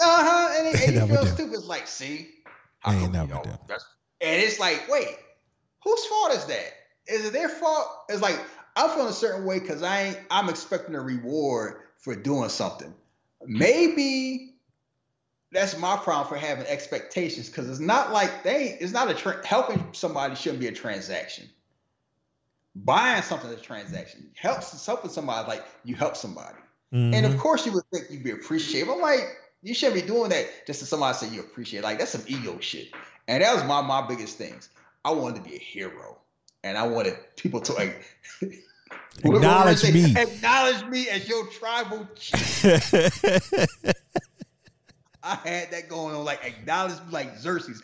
huh. And, they, and you feel stupid. like, see,
how they never do.
And it's like, wait, whose fault is that? Is it their fault? It's like I'm feeling a certain way because I ain't. I'm expecting a reward for doing something. Maybe that's my problem for having expectations because it's not like they. It's not a tra- helping somebody shouldn't be a transaction buying something is a transaction. Helps helping somebody like you help somebody. Mm-hmm. And of course you would think you'd be appreciated. I'm like, you shouldn't be doing that just to somebody say you appreciate. Like that's some ego shit. And that was my my biggest things. I wanted to be a hero. And I wanted people to like
acknowledge say, me.
Acknowledge me as your tribal chief. I had that going on, like acknowledge me like Xerxes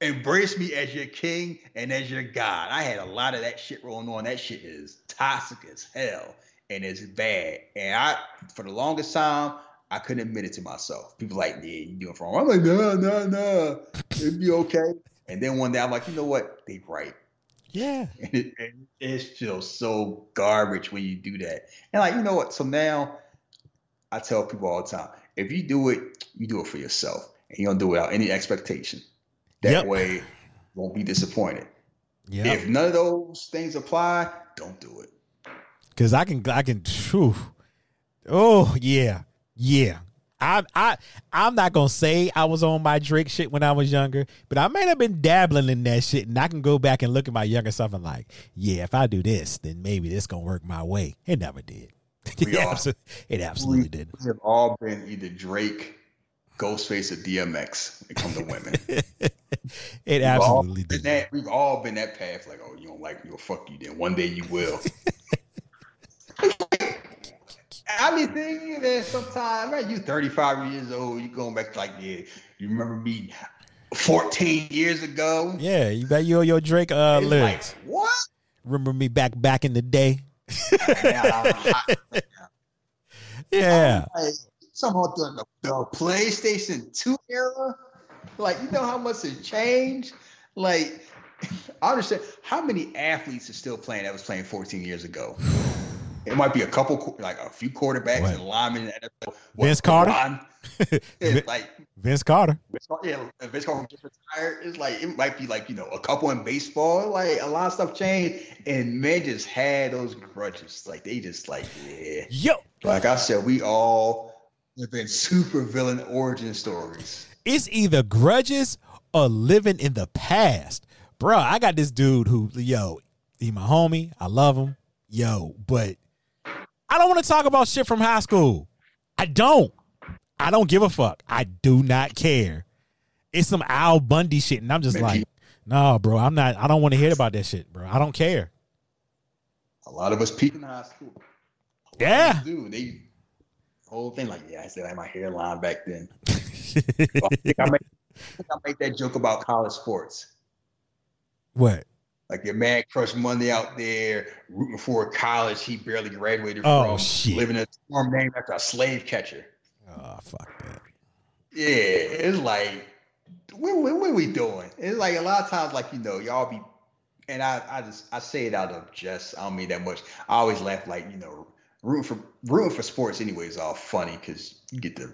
embrace me as your king and as your god. I had a lot of that shit rolling on. That shit is toxic as hell and it's bad. And I, for the longest time, I couldn't admit it to myself. People like, yeah, you doing wrong. I'm like, no, no, no, it'd be okay. And then one day I'm like, you know what? They right.
Yeah.
And it, and it's just so garbage when you do that. And like, you know what? So now I tell people all the time, if you do it, you do it for yourself. And you don't do it without any expectation. That yep. way, won't be disappointed. Yep. If none of those things apply, don't do it.
Because I can, I can. Whew. Oh yeah, yeah. I, I, I'm not gonna say I was on my Drake shit when I was younger, but I may have been dabbling in that shit, and I can go back and look at my younger self and like, yeah, if I do this, then maybe this gonna work my way. It never did. it, absolutely, it absolutely did.
We have all been either Drake Ghostface or DMX when it comes to women.
it we've absolutely did.
That, we've all been that path. Like, oh, you don't like me, well, fuck you. Then one day you will. I mean, thinking that sometimes, man, you 35 years old, you going back to like, yeah, you remember me 14 years ago?
Yeah, you got your your Drake uh, lyrics.
Like, what?
Remember me back back in the day? yeah
somehow the, the PlayStation 2 era. Like, you know how much has changed? Like, I understand how many athletes are still playing that was playing 14 years ago. It might be a couple, like a few quarterbacks what? and linemen. In
NFL. Vince Carter. like Vince Carter.
Yeah, Vince Carter just retired. It's like it might be like you know a couple in baseball. Like a lot of stuff changed, and men just had those grudges. Like they just like yeah.
Yo.
Like I said, we all have been super villain origin stories.
It's either grudges or living in the past. Bro, I got this dude who, yo, he my homie. I love him. Yo, but I don't want to talk about shit from high school. I don't. I don't give a fuck. I do not care. It's some Al Bundy shit, and I'm just like, no, bro, I'm not. I don't want to hear about that shit, bro. I don't care.
A lot of us peaked in high school.
Yeah,
dude, they whole thing. Like, yeah, I still had my hairline back then. I, think I, made, I, think I made that joke about college sports.
What?
Like your man Crush Monday out there rooting for a college he barely graduated
Oh,
from,
shit.
living in a farm named after a slave catcher.
Oh fuck that.
Yeah, it's like, what, what, what are we doing? It's like a lot of times, like you know, y'all be, and I, I just, I say it out of jest. I don't mean that much. I always laugh like you know, rooting for rooting for sports anyway is all funny because you get to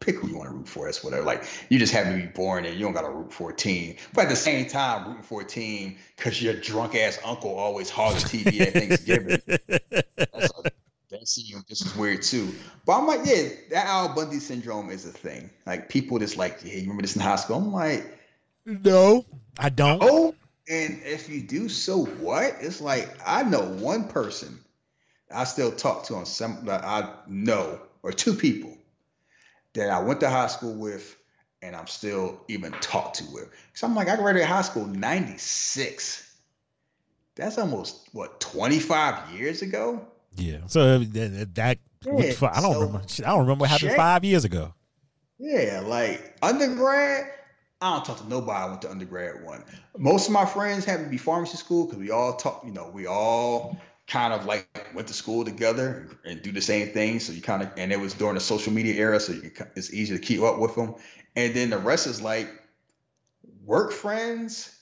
pick who you want to root for. That's whatever. Like you just happen to be born and you don't got to root for a team, but at the same time, rooting for a team because your drunk ass uncle always hogs the TV at Thanksgiving. That's a, that seems this is weird too. But I'm like, yeah, that Al Bundy syndrome is a thing. Like people just like, hey, you remember this in high school? I'm like,
No, I don't.
oh, and if you do, so what? It's like I know one person I still talk to on some that I know, or two people that I went to high school with, and I'm still even talked to with. So I'm like, I graduated high school '96. That's almost what 25 years ago.
Yeah. So uh, that, that what the? I don't
so
remember. I don't remember what happened
check-
five years ago.
Yeah, like undergrad, I don't talk to nobody I went to undergrad one. Most of my friends happen to be pharmacy school because we all talk, you know, we all kind of like went to school together and do the same thing. So you kind of, and it was during the social media era, so you, it's easy to keep up with them. And then the rest is like work friends,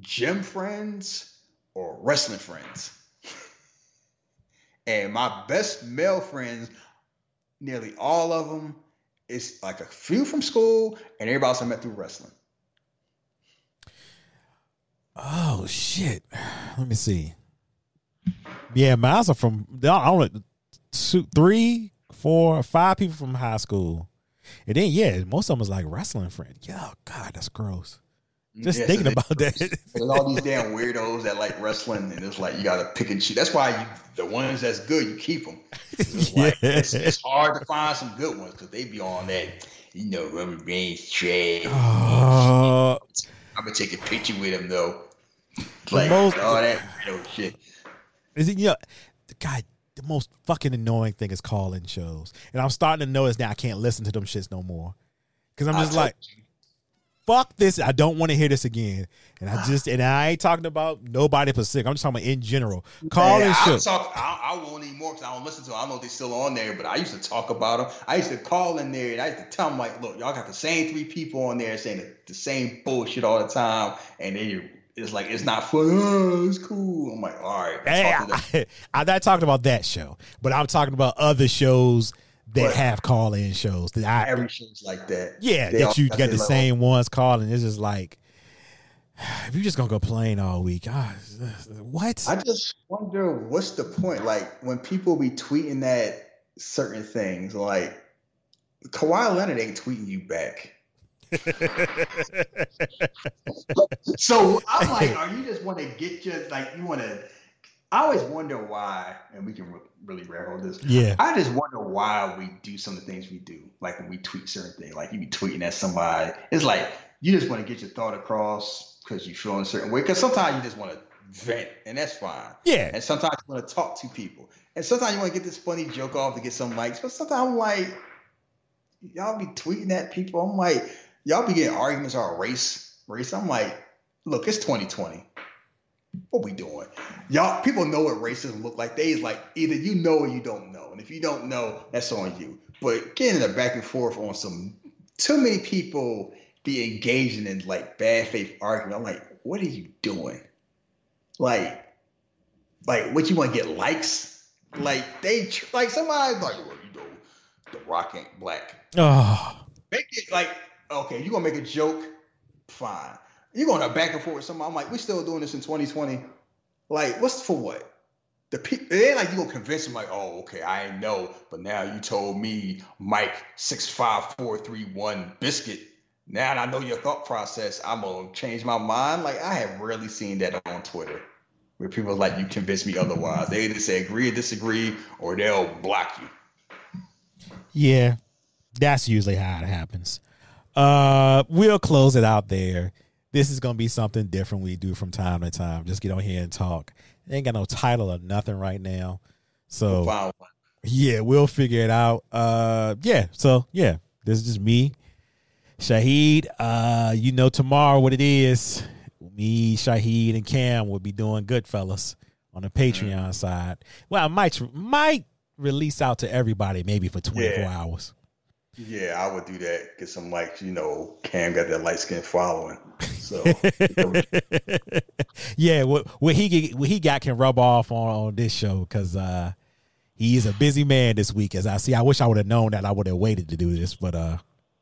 gym friends, or wrestling friends. And my best male friends, nearly all of them, is like a few from school, and everybody else I met through wrestling.
Oh shit. Let me see. Yeah, miles are from I don't two, three, four, five people from high school. And then yeah, most of them was like wrestling friends. Yeah, God, that's gross. Just
Yeah,
thinking
they-
about that.
There's all these damn weirdos that like wrestling, and it's like you gotta pick and choose. That's why you, the ones that's good, you keep them. It's, like, it's, it's hard to find some good ones because they be on that, you know, rubber band trade.
Uh,
I'm gonna take a picture with him though. Like
most-
all that weirdo shit.
Is it, you know, the guy, the most fucking annoying thing is calling shows. And I'm starting to notice now I can't listen to them shits no more. Cause I'm just like,
you.
fuck this. I don't want to hear this again. And I just, and I ain't talking about nobody specific. I'm just talking about in general. Call
Man,
and
talk. I, I won't anymore because I don't listen to. Them. I don't know if they're still on there, but I used to talk about them. I used to call in there and I used to tell them like, "Look, y'all got the same three people on there saying the, the same bullshit all the time," and then it's like it's not fun. Oh, it's cool. I'm like, all right.
Hey. I, am not talking about that show, but I'm talking about other shows that
What?
have call in shows that I,
Every show's like that.
yeah,
They all
that you
got
got the
level.
same ones calling. It's just like, if you're just gonna complain all week, ah, what?
I just wonder what's the point. Like when people be tweeting that certain things, like Kawhi Leonard ain't tweeting you back. So I'm like, are you just want to get your like you want to? I always wonder why, and we can re- really railroad this.
yeah,
I just wonder why we do some of the things we do, like when we tweet certain things. Like you be tweeting at somebody, it's like you just want to get your thought across because you feel in a certain way. Because sometimes you just want to vent, and that's fine.
yeah,
And sometimes you want to talk to people, and sometimes you want to get this funny joke off to get some likes. But sometimes I'm like, y'all be tweeting at people. I'm like, y'all be getting arguments about race, race. I'm like, look, it's 2020. What we doing? Y'all, people know what racism look like. They is like either you know or you don't know, and if you don't know, that's on you. But getting a back and forth on some too many people be engaging in like bad faith argument. I'm like, what are you doing? Like, like what you want to get likes? Like they like somebody's like, well, you know, the Rock ain't black.
oh,
Make it like okay, you're gonna make a joke, fine. You're going to back and forth with somebody? I'm like, we're still doing this in 2020. Like, what's for what? The it ain't like you gonna convince them like, oh, okay, I know, but now you told me Mike six five four three one biscuit. Now I know your thought process, I'm gonna change my mind. Like I have rarely seen that on Twitter, where people are like, you convince me otherwise. They either say agree or disagree, or they'll block you.
yeah. That's usually how it happens. Uh, we'll close it out there. This is gonna be something different we do from time to time. Just get on here and talk. Ain't got no title or nothing right now. So
Fine.
yeah, we'll figure it out. Uh, yeah. So yeah, this is just me, Shahid. Uh, you know tomorrow what it is. me, Shahid, and Cam will be doing Goodfellas on the Patreon mm-hmm. side. Well, I might might release out to everybody maybe for 24 yeah. hours.
Yeah, I would do that. Get some like you know, Cam got that light skin following. So
yeah, what what he what he got can rub off on, on this show because uh, he is a busy man this week. As I see, I wish I would have known that I would have waited to do this, but uh,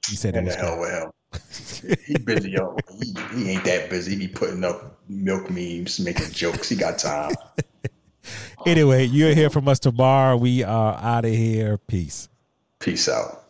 he said
and it was hell with him. he busy, yo. He, he ain't that busy. He putting up milk memes, making jokes. He got time.
anyway, you'll hear from us tomorrow. We are out of here. Peace.
Peace out.